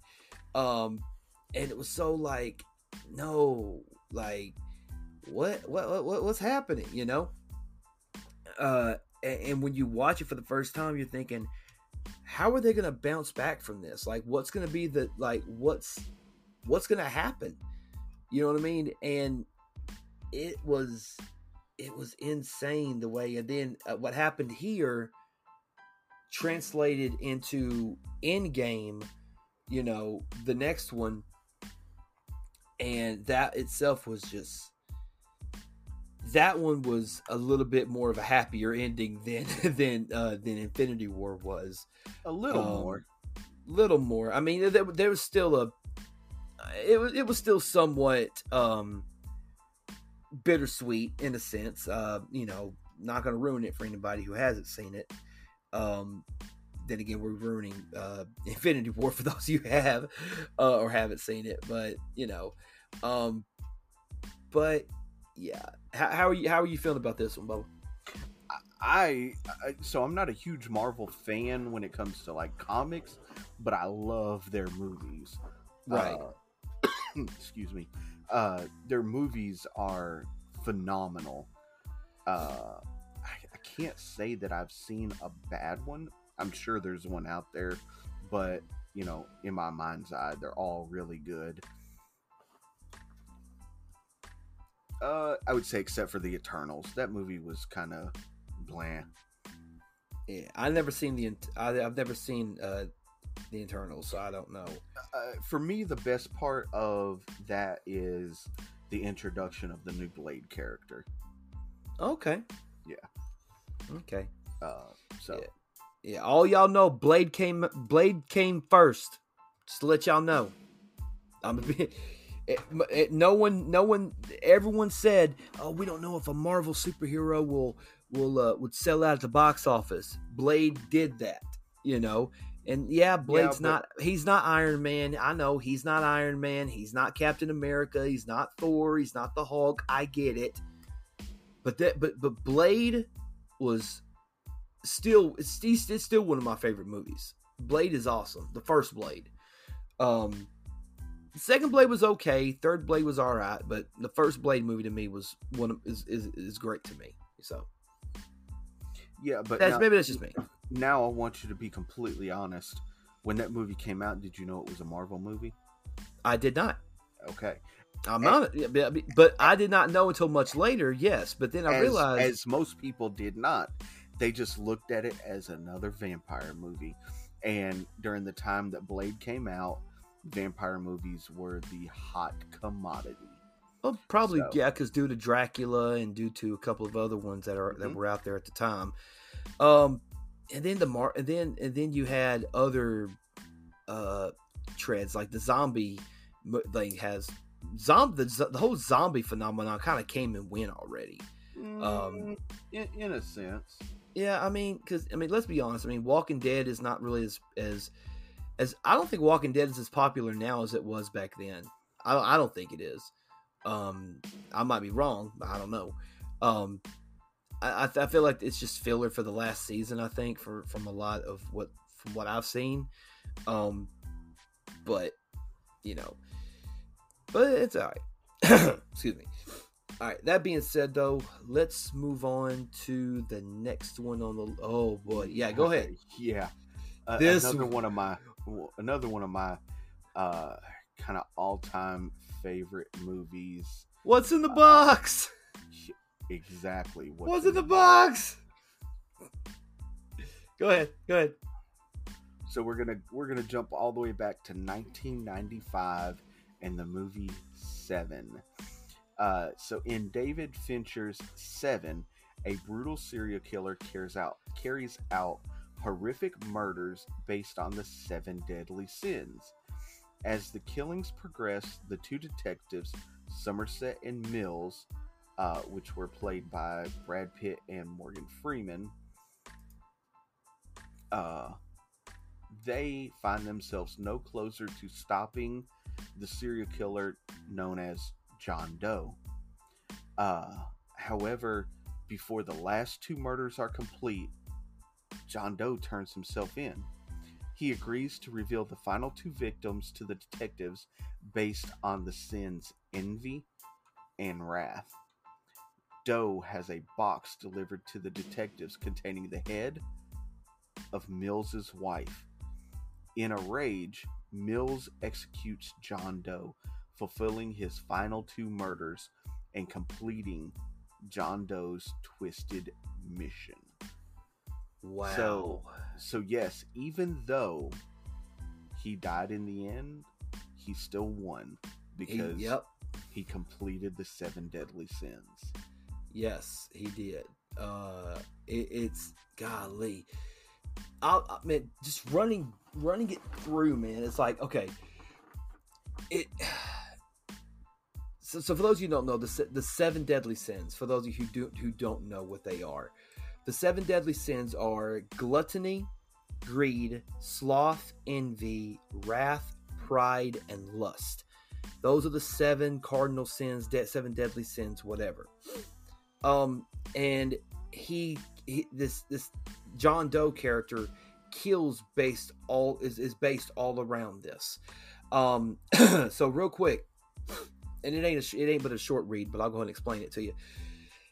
Um, and it was so like, no, like, what, what, what, what's happening? You know? Uh, and, and when you watch it for the first time, you're thinking, how are they going to bounce back from this? Like, what's going to be the like, what's, what's going to happen? You know what I mean? And it was it was insane the way and then uh, what happened here translated into Endgame you know the next one and that itself was just that one was a little bit more of a happier ending than than uh than infinity war was a little um, more little more i mean there, there was still a it was it was still somewhat um bittersweet in a sense. Uh, you know, not going to ruin it for anybody who hasn't seen it. Um, then again, we're ruining uh, Infinity War for those you have uh, or haven't seen it. But you know, um, but yeah, how, how, are you? How are you feeling about this one, Bubba? I, I so I'm not a huge Marvel fan when it comes to like comics, but I love their movies. Right. Uh, excuse me uh, their movies are phenomenal. Uh, I, I can't say that I've seen a bad one. I'm sure there's one out there, but you know, in my mind's eye, they're all really good. Uh, I would say except for the Eternals. That movie was kind of bland. Yeah, I never seen the. I, have never seen uh, the Eternals, so I don't know. Uh, for me, the best part of that is the introduction of the new Blade character. Okay. Yeah. Okay. Uh, so. Yeah. yeah. all y'all know Blade came. Blade came first. Just to let y'all know. I'm a bit. It, it, no one, no one, everyone said, "Oh, we don't know if a Marvel superhero will will uh, would sell out at the box office." Blade did that, you know, and yeah, Blade's yeah, but- not he's not Iron Man. I know he's not Iron Man. He's not Captain America. He's not Thor. He's not the Hulk. I get it. But that but but Blade was still it's, it's still one of my favorite movies. Blade is awesome. The first Blade. Um the second Blade was okay. Third Blade was all right, but the first Blade movie to me was one of, is, is is great to me. So yeah, but that's, now, maybe that's just me now I want you to be completely honest. When that movie came out, did you know it was a Marvel movie? I did not. Okay. I'm not, but I did not know until much later. Yes, but then I as, realized, as most people did not, they just looked at it as another vampire movie. And during the time that Blade came out, vampire movies were the hot commodity. Well, probably so. yeah, because due to Dracula and due to a couple of other ones that are mm-hmm. that were out there at the time. Um, and then the mar and then and then you had other uh treads like the zombie thing has zombie the, the whole zombie phenomenon kind of came and went already um mm, in, in a sense Yeah, I mean, because I mean, let's be honest. I mean, Walking Dead is not really as as as I don't think Walking Dead is as popular now as it was back then. I don't, I don't think it is. Um, I might be wrong, but I don't know. Um, I, I feel like it's just filler for the last season. I think for from a lot of what from what I've seen. Um, but you know, but it's all right. Excuse me. All right. That being said, though, let's move on to the next one on the. Oh boy, yeah. Go ahead. Yeah. Uh, this another one of my another one of my uh, kind of all time favorite movies. What's in the uh, box? Exactly. What's, what's in the box? Go ahead. Go ahead. So we're gonna we're gonna jump all the way back to 1995 and the movie Seven. Uh, so in David Fincher's Seven, a brutal serial killer carries out carries out horrific murders based on the seven deadly sins. As the killings progress, the two detectives, Somerset and Mills, uh, which were played by Brad Pitt and Morgan Freeman, uh, they find themselves no closer to stopping the serial killer known as John Doe. Uh, however, before the last two murders are complete, John Doe turns himself in. He agrees to reveal the final two victims to the detectives based on the sins envy and wrath. Doe has a box delivered to the detectives containing the head of Mills's wife. In a rage, Mills executes John Doe, fulfilling his final two murders and completing John Doe's twisted mission. Wow. So, so yes, even though he died in the end, he still won because he, yep. he completed the seven deadly sins. Yes, he did. Uh, it, it's golly, I, I man, just running running it through, man. It's like okay, it so, so for those of you who don't know, the, the seven deadly sins, for those of you who, do, who don't know what they are, the seven deadly sins are gluttony, greed, sloth, envy, wrath, pride, and lust. Those are the seven cardinal sins, de- seven deadly sins, whatever. Um, and he, he, this this John Doe character kills based all is is based all around this. Um, so real quick, and it ain't a, it ain't but a short read, but I'll go ahead and explain it to you.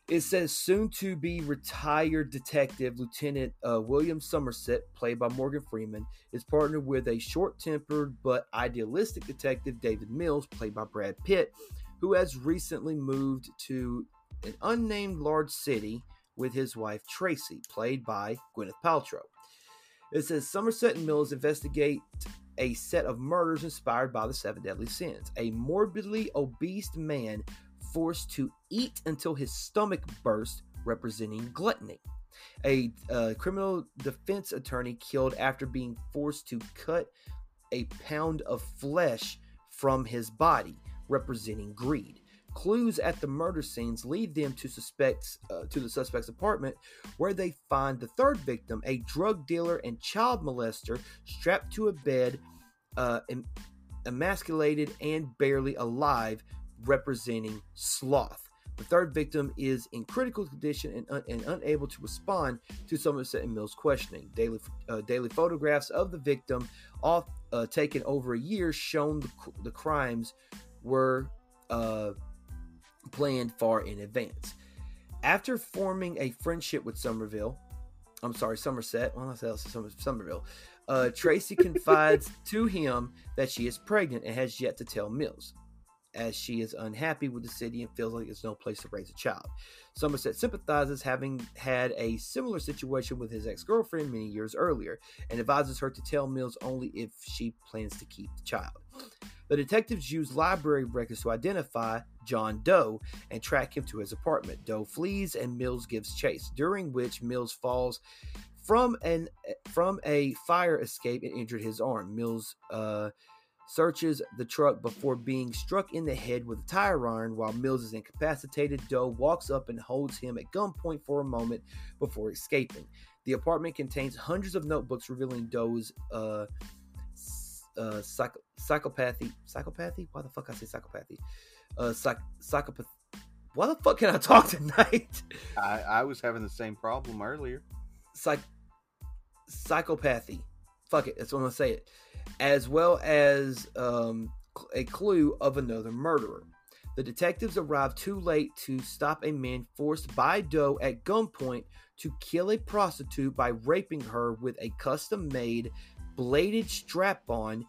It says soon to be retired detective Lieutenant uh, William Somerset, played by Morgan Freeman, is partnered with a short tempered but idealistic detective David Mills, played by Brad Pitt, who has recently moved to an unnamed large city with his wife Tracy, played by Gwyneth Paltrow. It says Somerset and Mills investigate a set of murders inspired by the seven deadly sins. A morbidly obese man forced to eat until his stomach burst, representing gluttony. A uh, criminal defense attorney killed after being forced to cut a pound of flesh from his body, representing greed. Clues at the murder scenes lead them to suspects uh, to the suspect's apartment, where they find the third victim, a drug dealer and child molester, strapped to a bed, uh, em- emasculated and barely alive, representing sloth. The third victim is in critical condition and, un- and unable to respond to Somerset and Mills' questioning. Daily, uh, daily photographs of the victim, all uh, taken over a year, shown the, the crimes were uh, planned far in advance. After forming a friendship with Somerville, I'm sorry, Somerset. Well, I said Somerville. Uh, Tracy confides to him that she is pregnant and has yet to tell Mills, as she is unhappy with the city and feels like there's no place to raise a child. Somerset sympathizes, having had a similar situation with his ex girlfriend many years earlier, and advises her to tell Mills only if she plans to keep the child. The detectives use library records to identify John Doe and track him to his apartment. Doe flees and Mills gives chase, during which Mills falls from an from a fire escape and injured his arm. Mills uh, searches the truck before being struck in the head with a tire iron while Mills is incapacitated. Doe walks up and holds him at gunpoint for a moment before escaping. The apartment contains hundreds of notebooks revealing Doe's uh, uh, psych- psychopathy. Psychopathy? Why the fuck I say psychopathy? Uh, psych- psychopath. Why the fuck can I talk tonight? I, I was having the same problem earlier. Psych- psychopathy. Fuck it. That's what I'm gonna say it. As well as um, a clue of another murderer. The detectives arrive too late to stop a man forced by Doe at gunpoint to kill a prostitute by raping her with a custom made bladed strap on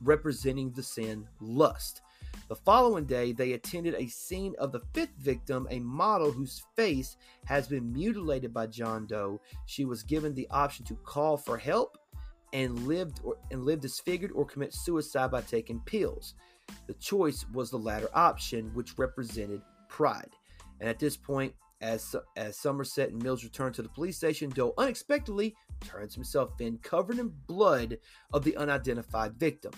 representing the sin lust. The following day, they attended a scene of the fifth victim, a model whose face has been mutilated by John Doe. She was given the option to call for help and lived or, and live disfigured or commit suicide by taking pills. The choice was the latter option, which represented pride. And at this point, as as Somerset and Mills return to the police station, Doe unexpectedly turns himself in, covered in blood of the unidentified victim.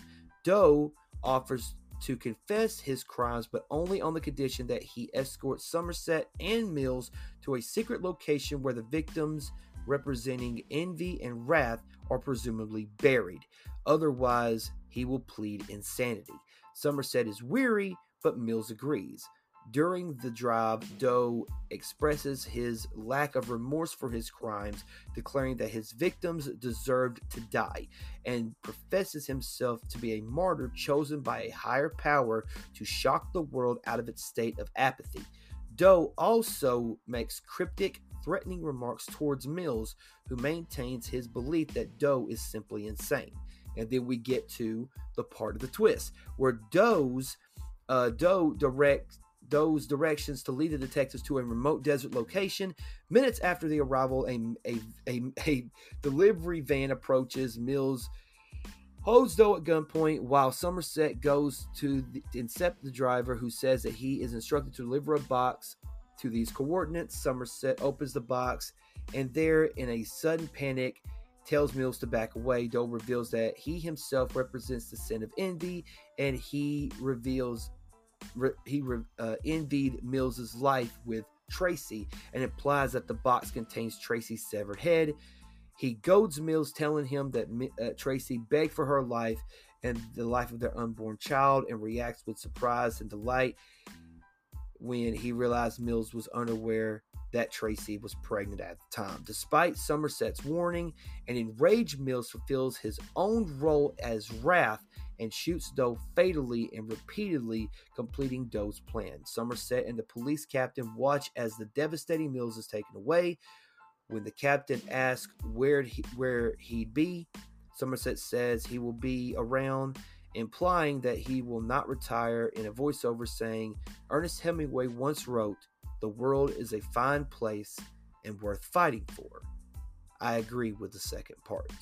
Doe offers to confess his crimes, but only on the condition that he escorts Somerset and Mills to a secret location where the victims representing envy and wrath are presumably buried. Otherwise, he will plead insanity. Somerset is weary, but Mills agrees. During the drive, Doe expresses his lack of remorse for his crimes, declaring that his victims deserved to die, and professes himself to be a martyr chosen by a higher power to shock the world out of its state of apathy. Doe also makes cryptic, threatening remarks towards Mills, who maintains his belief that Doe is simply insane. And then we get to the part of the twist where Doe's uh, Doe directs those directions to lead the detectives to a remote desert location. Minutes after the arrival, a, a, a, a delivery van approaches Mills, holds Doe at gunpoint while Somerset goes to the, intercept the driver who says that he is instructed to deliver a box to these coordinates. Somerset opens the box and there, in a sudden panic, tells Mills to back away. Doe reveals that he himself represents the sin of envy and he reveals re, he re, uh, envied Mills's life with Tracy and implies that the box contains Tracy's severed head. He goads Mills, telling him that uh, Tracy begged for her life and the life of their unborn child, and reacts with surprise and delight when he realized Mills was unaware that Tracy was pregnant at the time. Despite Somerset's warning, an enraged Mills fulfills his own role as Wrath and shoots Doe fatally and repeatedly, completing Doe's plan. Somerset and the police captain watch as the devastating Mills is taken away. When the captain asks where he, where he'd be, Somerset says he will be around, implying that he will not retire in a voiceover saying, Ernest Hemingway once wrote, The world is a fine place and worth fighting for. I agree with the second part.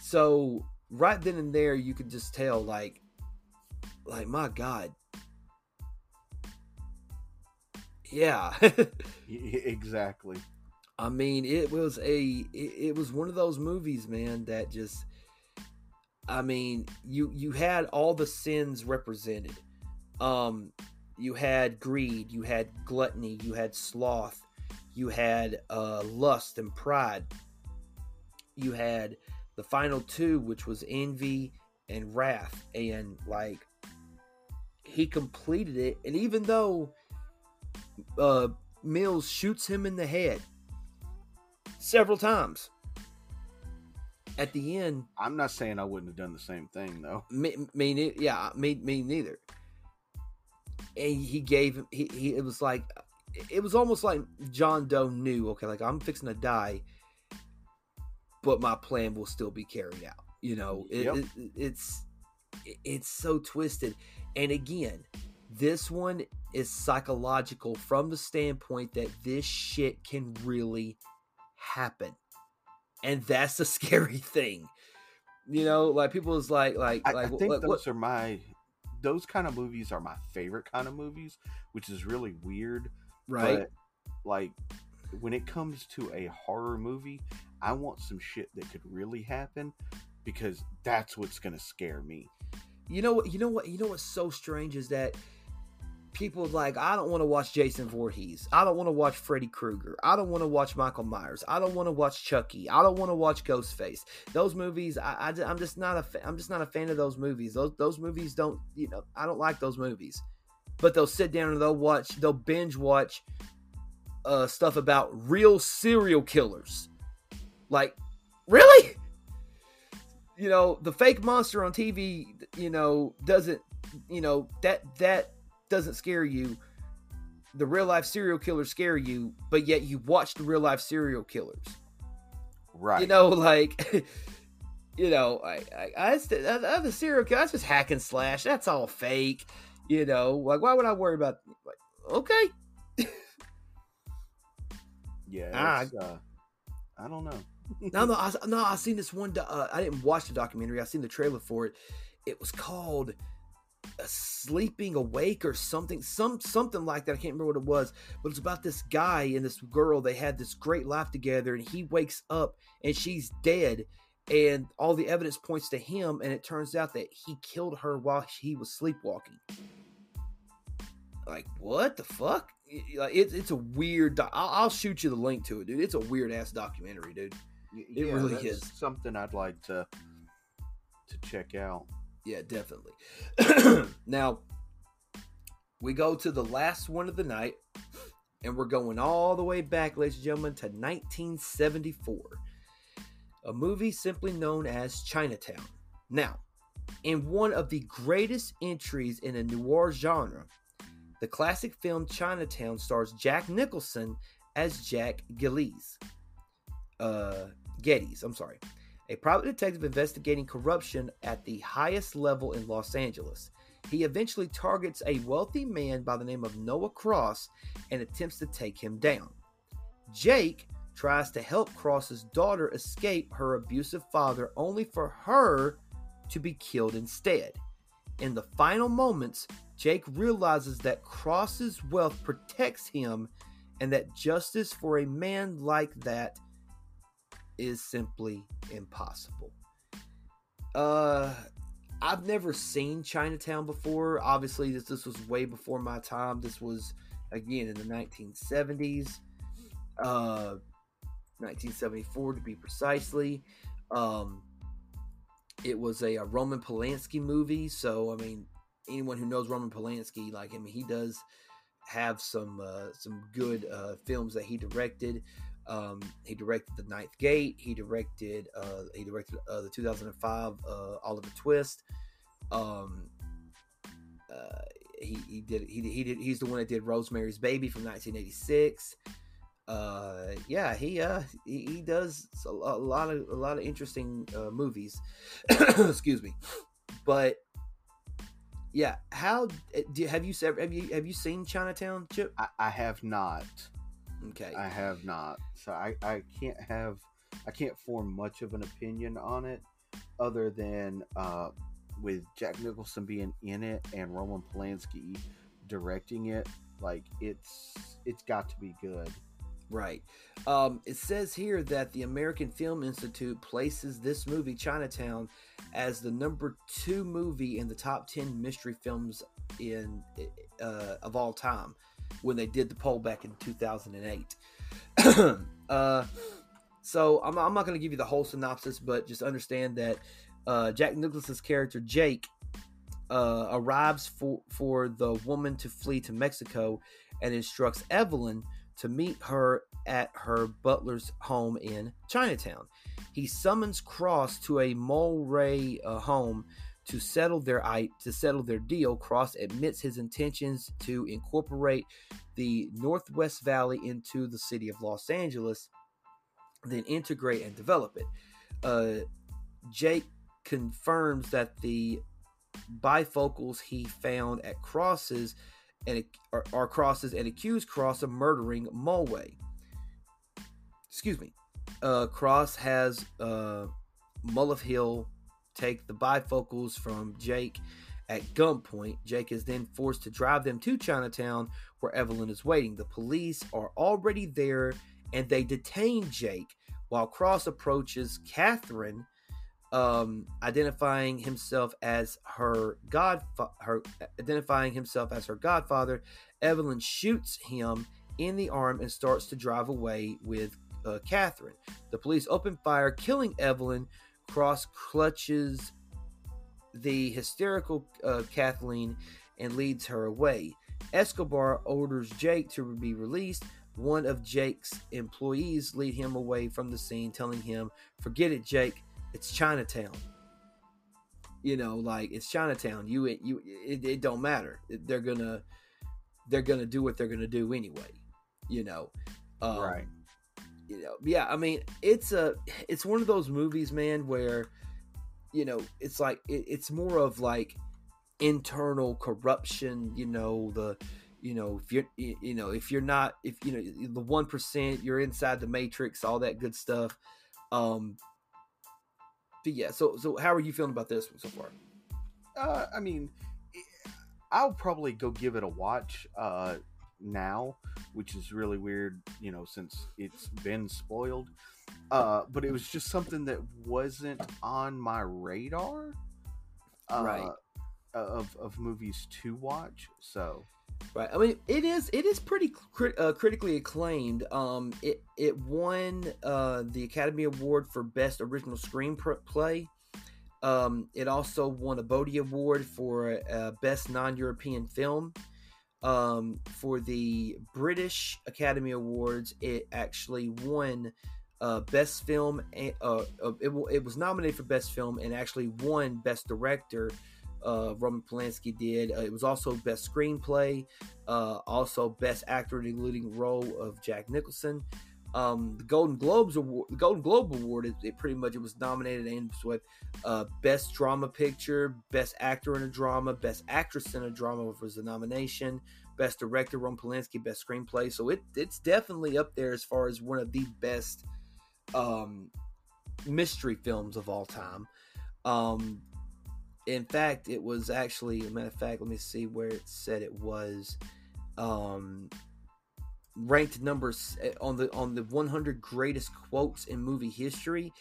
So right then and there you could just tell like like my god yeah exactly i mean it was a it, it, was one of those movies man that just i mean you you had all the sins represented. Um you had greed you had gluttony you had sloth you had uh lust and pride. You had the final two, which was envy and wrath, and like he completed it. And even though uh, Mills shoots him in the head several times, at the end, I'm not saying I wouldn't have done the same thing though. Me, me yeah, me, me neither. And he gave he, he it was like it was almost like John Doe knew, okay, like I'm fixing to die but my plan will still be carried out. You know, it, yep. it, it's it's so twisted. And again, this one is psychological from the standpoint that this shit can really happen, and that's the scary thing. You know, like people is like like I, like. I think like, those what? are my those kind of movies are my favorite kind of movies, which is really weird. Right. But, like when it comes to a horror movie, I want some shit that could really happen, because that's what's going to scare me. You know what? You know what? You know what's so strange is that people like I don't want to watch Jason Voorhees. I don't want to watch Freddy Krueger. I don't want to watch Michael Myers. I don't want to watch Chucky. I don't want to watch Ghostface. Those movies, I, I am just not a fa- I'm just not a fan of those movies. Those those movies don't you know I don't like those movies. But they'll sit down and they'll watch they'll binge watch uh, stuff about real serial killers. Like, really? You know, the fake monster on TV, you know, doesn't, you know, that that doesn't scare you. The real life serial killers scare you, but yet you watch the real life serial killers. Right. You know, like, you know, I, I, I, I the serial killer, that's just hack and slash. That's all fake. You know, like, why would I worry about? Like, okay. yeah. Ah, uh, I don't know. no, no, I, no. I seen this one. Uh, I didn't watch the documentary. I seen the trailer for it. It was called Uh, sleeping awake or something some something like that. I can't remember what it was but it's about this guy and this girl. They had this great life together and he wakes up and she's dead. And all the evidence points to him and it turns out that he killed her while he was sleepwalking. Like what the fuck? It, it's a weird I'll, I'll, shoot you the link to it dude. It's a weird ass documentary dude. It yeah, really is. something i'd like to to check out yeah, definitely. now, we go to the last one of the night, and we're going all the way back, ladies and gentlemen, to 1974. A movie simply known as Chinatown. Now, in one of the greatest entries in a noir genre, the classic film Chinatown stars Jack Nicholson as Jack Gillies. Uh, Gittes, I'm sorry a private detective investigating corruption at the highest level in Los Angeles. He eventually targets a wealthy man by the name of Noah Cross and attempts to take him down. Jake tries to help Cross's daughter escape her abusive father, only for her to be killed instead. In the final moments, Jake realizes that Cross's wealth protects him and that justice for a man like that is simply impossible. Uh I've never seen Chinatown before. Obviously, this this was way before my time. This was again in the 1970s. Uh 1974 to be precisely. Um it was a, a Roman Polanski movie, so I mean anyone who knows Roman Polanski like I mean he does have some uh, some good uh, films that he directed. Um, he directed The Ninth Gate. He directed uh, he directed uh, the 2005 uh, Oliver Twist. Um, uh, he, he did he, he did he's the one that did Rosemary's Baby from 1986. Uh, yeah, he uh he, he does a, lot of a lot of interesting uh, movies. Excuse me, but yeah, how do have you have you have you seen Chinatown, Chip? I, I have not. Okay. I have not. So I, I can't have I can't form much of an opinion on it other than uh, with Jack Nicholson being in it and Roman Polanski directing it, like it's it's got to be good. Right. Um, it says here that the American Film Institute places this movie, Chinatown, as the number two movie in the top 10 mystery films in uh, of all time when they did the poll back in 2008. uh, so I'm, I'm not going to give you the whole synopsis, but just understand that uh, Jack Nicholson's character Jake uh, arrives for for the woman to flee to Mexico and instructs Evelyn to meet her at her butler's home in Chinatown. He summons Cross to a Mulwray uh, home to settle their to settle their deal, Cross admits his intentions to incorporate the Northwest Valley into the city of Los Angeles, then integrate and develop it. Uh, Jake confirms that the bifocals he found at crosses and are, crosses and accused Cross of murdering Mulwray. Excuse me. Uh, Cross has uh, Hill take the bifocals from Jake at gunpoint. Jake is then forced to drive them to Chinatown where Evelyn is waiting. The police are already there and they detain Jake while Cross approaches Catherine um, identifying himself as her god, her identifying himself as her godfather. Evelyn shoots him in the arm and starts to drive away with uh, Catherine. The police open fire, killing Evelyn. Cross clutches the hysterical uh, Kathleen and leads her away. Escobar orders Jake to be released. One of Jake's employees lead him away from the scene, telling him, "Forget it, Jake. It's Chinatown." You know, like it's Chinatown. You, you, it, it don't matter. They're gonna, they're gonna do what they're gonna do anyway. You know, um, right? You know, yeah. I mean, it's a, it's one of those movies, man, where, you know, it's like it, it's more of like internal corruption. You know, the you know if you're you know if you're not if you know the one percent you're inside the matrix all that good stuff um but yeah so so how are you feeling about this one so far uh i mean i'll probably go give it a watch uh now which is really weird you know since it's been spoiled uh but it was just something that wasn't on my radar uh, right of of movies to watch so Right. I mean, it is it is pretty crit, uh, critically acclaimed. Um, it it won uh, the Academy Award for Best Original Screenplay. Um, it also won a Bodil Award for uh, Best Non-European Film. Um, for the British Academy Awards, it actually won uh, Best Film. Uh, uh, it, it was nominated for Best Film and actually won Best Director uh, Roman Polanski did. Uh, it was also best screenplay, uh, also best actor in the leading role of Jack Nicholson. Um, the Golden Globes award, the Golden Globe Award, it, it pretty much it was nominated and what uh, best drama picture, best actor in a drama, best actress in a drama was the nomination, best director Roman Polanski, best screenplay. So it it's definitely up there as far as one of the best um, mystery films of all time. Um, in fact, it was actually a matter of fact. Let me see where it said it was. Um, ranked numbers eh, on the on the 100 greatest quotes in movie history.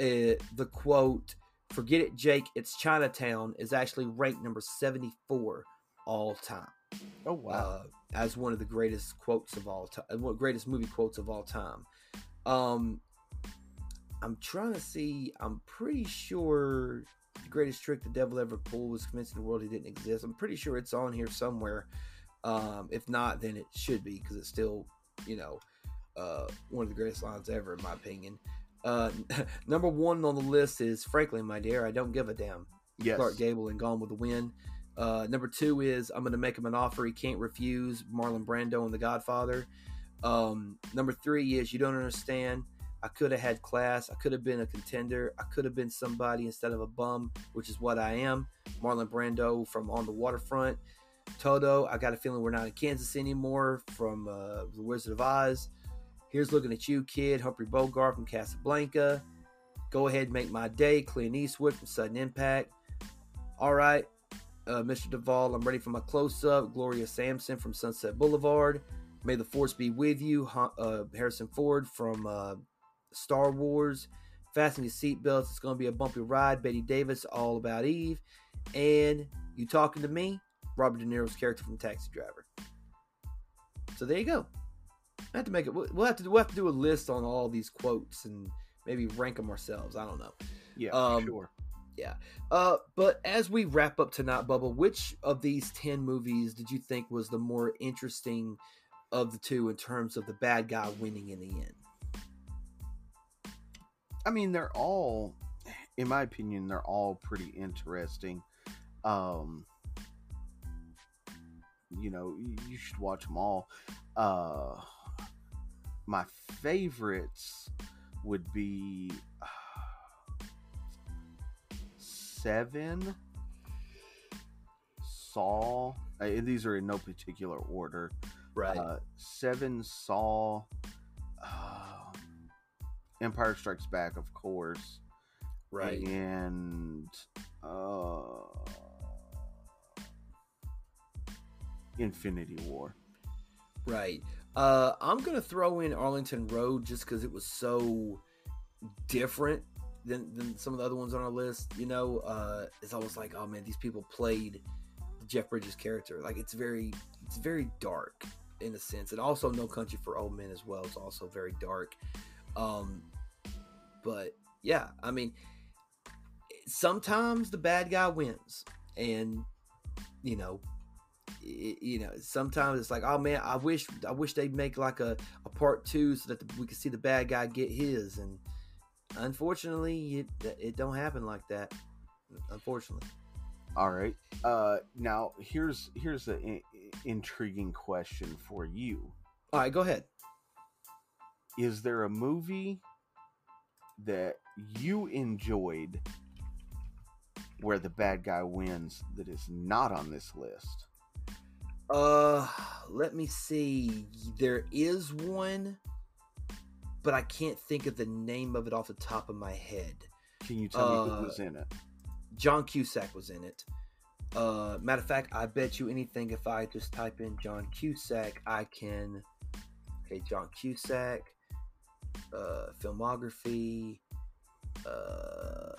Uh, the quote "Forget it, Jake. It's Chinatown" is actually ranked number 74 all time. Oh wow! Uh, as one of the greatest quotes of all time, uh, greatest movie quotes of all time. Um, I'm trying to see. I'm pretty sure the greatest trick the devil ever pulled was convincing the world he didn't exist. I'm pretty sure it's on here somewhere. Um, if not, then it should be because it's still, you know, uh, one of the greatest lines ever, in my opinion. Uh, number one on the list is Franklin, my dear. I don't give a damn. Yes. Clark Gable and Gone with the Wind. Uh, number two is I'm going to make him an offer he can't refuse. Marlon Brando and The Godfather. Um, number three is You Don't Understand. I could have had class. I could have been a contender. I could have been somebody instead of a bum, which is what I am. Marlon Brando from On the Waterfront. Toto, I got a feeling we're not in Kansas anymore from uh, The Wizard of Oz. Here's looking at you, kid. Humphrey Bogart from Casablanca. Go ahead, and make my day. Clint Eastwood from Sudden Impact. All right, uh, Mr. Duvall, I'm ready for my close up. Gloria Swanson from Sunset Boulevard. May the Force be with you. Uh, Harrison Ford from uh, Star Wars. Fasten your seatbelts. It's going to be a bumpy ride. Bette Davis, All About Eve. And you talking to me? Robert De Niro's character from Taxi Driver. So there you go. I have to make it. We'll have to. We'll have to do a list on all these quotes and maybe rank them ourselves. I don't know. Yeah, um, sure. Yeah. Uh, but as we wrap up tonight, Bubba, which of these ten movies did you think was the more interesting of the two in terms of the bad guy winning in the end? I mean, they're all, in my opinion, they're all pretty interesting. Um, you know, you should watch them all. Uh, my favorites would be uh, Seven, Saw. Uh, these are in no particular order. Right. Uh, Seven, Saw. Uh, Empire Strikes Back, of course. Right. And uh, Infinity War. Right. Uh, I'm gonna throw in Arlington Road just because it was so different than, than some of the other ones on our list. You know, uh, it's almost like, oh man, these people played Jeff Bridges character. Like it's very, it's very dark in a sense, and also No Country for Old Men as well is also very dark. Um, but yeah, I mean, sometimes the bad guy wins, and you know, it, you know, sometimes it's like, oh man, I wish, I wish they'd make like a, a part two so that the, we could see the bad guy get his, and unfortunately, it it don't happen like that. Unfortunately. All right. Uh, now here's here's an I- intriguing question for you. All right, go ahead. Is there a movie that you enjoyed where the bad guy wins that is not on this list? Uh, let me see. There is one, but I can't think of the name of it off the top of my head. Can you tell me Uh, who was in it? John Cusack was in it. Uh, matter of fact, I bet you anything if I just type in John Cusack, I can. Okay, John Cusack, uh, filmography. Uh,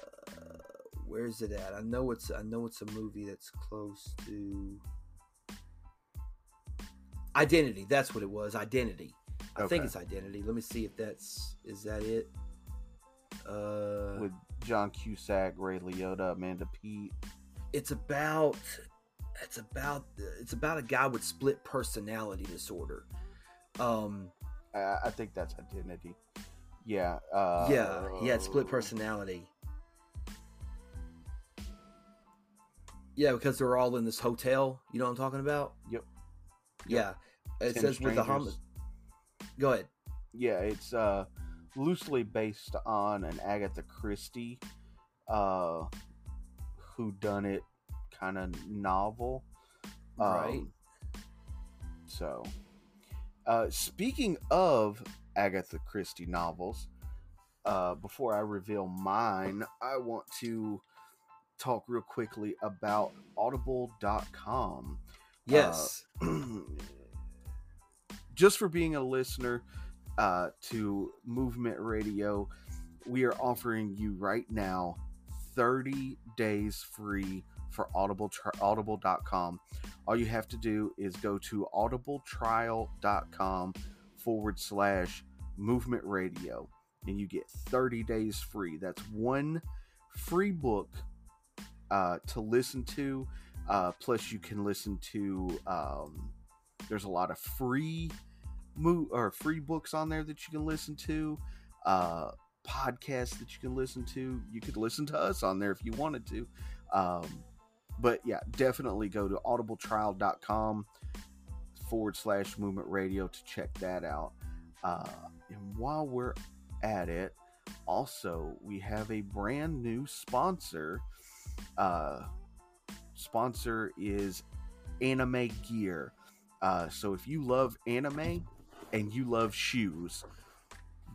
where's it at? I know it's I know it's a movie that's close to Identity. That's what it was. Identity. I think it's Identity. Let me see if that's is that it. Uh, With John Cusack, Ray Liotta, Amanda Peet. it's about it's about it's about a guy with split personality disorder um I, I think that's Identity. Yeah. Uh, yeah he had split personality yeah because they're all in this hotel you know what i'm talking about Yep. Yeah it says with the Strangers. go ahead Yeah, it's uh, loosely based on an Agatha Christie, uh, who done it kind of novel. Right. Um, So, uh, speaking of Agatha Christie novels, uh, before I reveal mine, I want to talk real quickly about audible.com. yes just for being a listener uh, to Movement Radio, we are offering you right now 30 days free for Audible audible.com. All you have to do is go to audibletrial.com forward slash movement radio and you get 30 days free. That's one free book uh, to listen to. Uh, plus, you can listen to. Um, there's a lot of free mo- or free books on there that you can listen to. Uh, podcasts that you can listen to. You could listen to us on there if you wanted to. Um, but yeah, definitely go to audibletrial.com forward slash movement radio to check that out. Uh, and while we're at it, also we have a brand new sponsor. Uh, sponsor is Anime Gear. Uh, so if you love anime and you love shoes,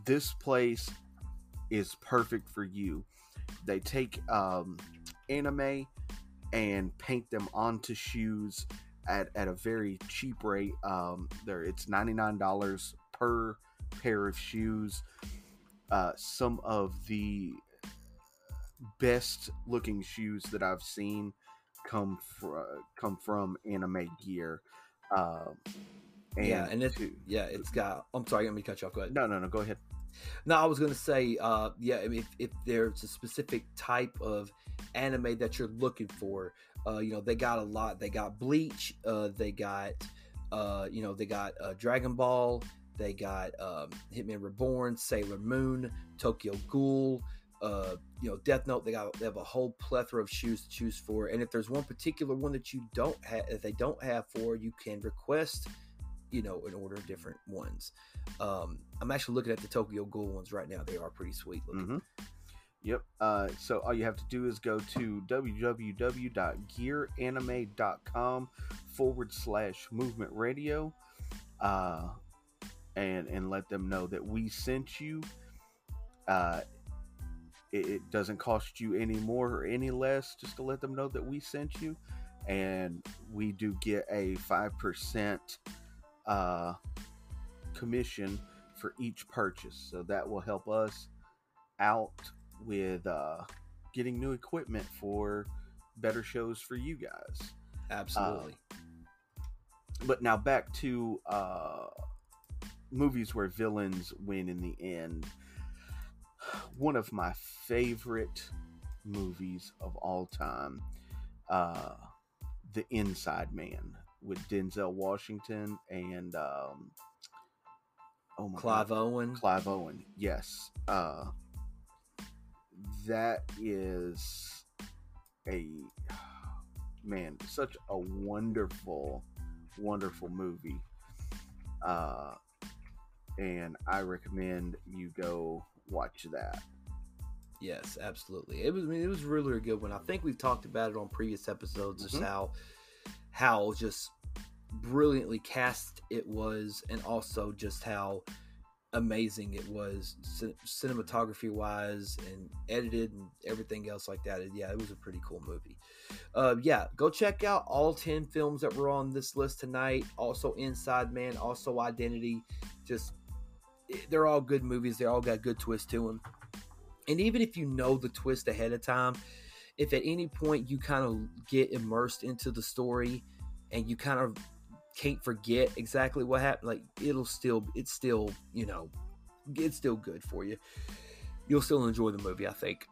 this place is perfect for you. They take um, anime and paint them onto shoes at, at a very cheap rate. Um, there, it's ninety nine dollars per pair of shoes. Uh, some of the best looking shoes that I've seen come from come from Anime Gear. Um, and yeah and it's to- yeah it's got i'm sorry let me cut you off go ahead no, no, no. Go ahead. No, I was gonna say, uh, yeah. I mean, if, if there's a specific type of anime that you're looking for, uh, you know, they got a lot. They got Bleach. Uh, they got, uh, you know, they got uh, Dragon Ball. They got um, Hitman Reborn, Sailor Moon, Tokyo Ghoul. Uh, you know, Death Note. They got they have a whole plethora of shoes to choose for. And if there's one particular one that you don't have, if they don't have for, you can request you know, and order of different ones. Um, I'm actually looking at the Tokyo Ghoul ones right now. They are pretty sweet looking. hmm Yep. Uh, so all you have to do is go to www.gearanime.com forward slash movement radio uh, and, and let them know that we sent you. Uh, it, it doesn't cost you any more or any less just to let them know that we sent you. And we do get a 5% uh, commission for each purchase. So that will help us out with uh, getting new equipment for better shows for you guys. Absolutely. Uh, but now back to uh, movies where villains win in the end. One of my favorite movies of all time, uh, The Inside Man, with Denzel Washington and um, oh my Clive God, Owen. Clive Owen, yes. Uh, that is a man, such a wonderful, wonderful movie. Uh, and I recommend you go watch that. Yes, absolutely. It was. I mean, it was really a good one. I think we've talked about it on previous episodes. Mm-hmm. Just how how just brilliantly cast it was, and also just how amazing it was cinematography wise and edited and everything else like that. Yeah, it was a pretty cool movie. Uh, yeah, go check out all 10 films that were on this list tonight. Also, Inside Man, also Identity. Just, they're all good movies. They all got good twists to them. And even if you know the twist ahead of time, if at any point you kind of get immersed into the story and you kind of can't forget exactly what happened, like it'll still, it's still, you know, it's still good for you. You'll still enjoy the movie, I think.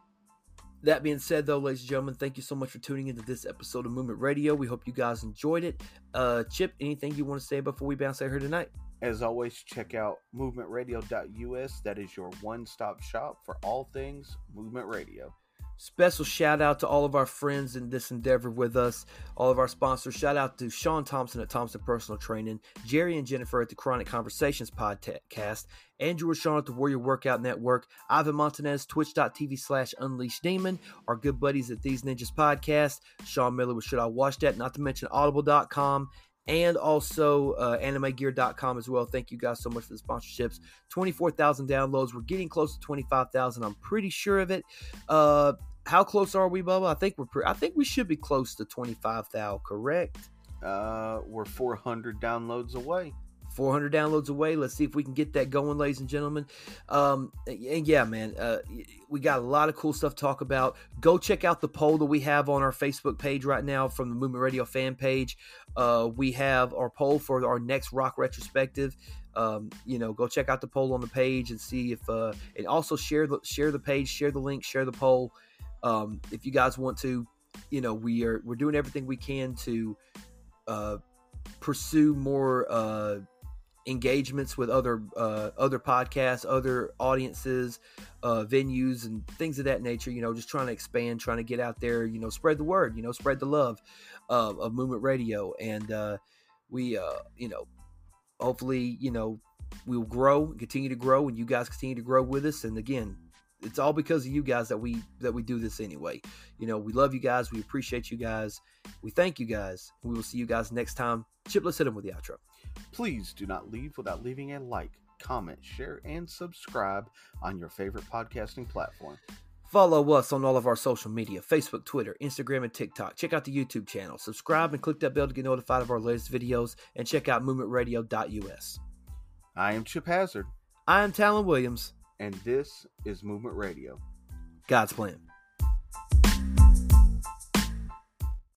That being said, though, ladies and gentlemen, thank you so much for tuning into this episode of Movement Radio. We hope you guys enjoyed it. Uh, Chip, anything you want to say before we bounce out here tonight? As always, check out movementradio.us. That is your one stop shop for all things movement radio. Special shout out to all of our friends in this endeavor with us, all of our sponsors. Shout out to Sean Thompson at Thompson Personal Training, Jerry and Jennifer at the Chronic Conversations podcast, Andrew and Sean at the Warrior Workout Network, Ivan Montanez, twitch.tv slash unleash demon, our good buddies at These Ninjaz Podcast, Sean Miller with Should I Watch That, not to mention audible.com, and also uh, animegear.com as well. Thank you guys so much for the sponsorships. 24,000 downloads. We're getting close to 25,000. I'm pretty sure of it. Uh, how close are we, Bubba? I think we're pre- I think we should be close to 25,000, correct? Uh, we're 400 downloads away. 400 downloads away. Let's see if we can get that going, ladies and gentlemen. Um, and yeah, man, uh, we got a lot of cool stuff to talk about. Go check out the poll that we have on our Facebook page right now from the Movement Radio fan page. Uh, we have our poll for our next rock retrospective. Um, you know, go check out the poll on the page and see if, uh, and also share the share the page, share the link, share the poll. Um, if you guys want to, you know, we are we're doing everything we can to uh, pursue more uh, engagements with other uh, other podcasts, other audiences, uh, venues, and things of that nature. You know, just trying to expand, trying to get out there. You know, spread the word. You know, spread the love uh, of Movement Radio, and uh, we, uh, you know, hopefully, you know, we'll grow, continue to grow, and you guys continue to grow with us. And again, it's all because of you guys that we that we do this anyway. You know, we love you guys. We appreciate you guys. We thank you guys. We will see you guys next time. Chip, let's hit them with the outro. Please do not leave without leaving a like, comment, share, and subscribe on your favorite podcasting platform. Follow us on all of our social media Facebook, Twitter, Instagram, and TikTok. Check out the YouTube channel. Subscribe and click that bell to get notified of our latest videos. And check out movementradio.us. I am Chip Hazard. I am Talon Williams. And this is Movement Radio. God's plan.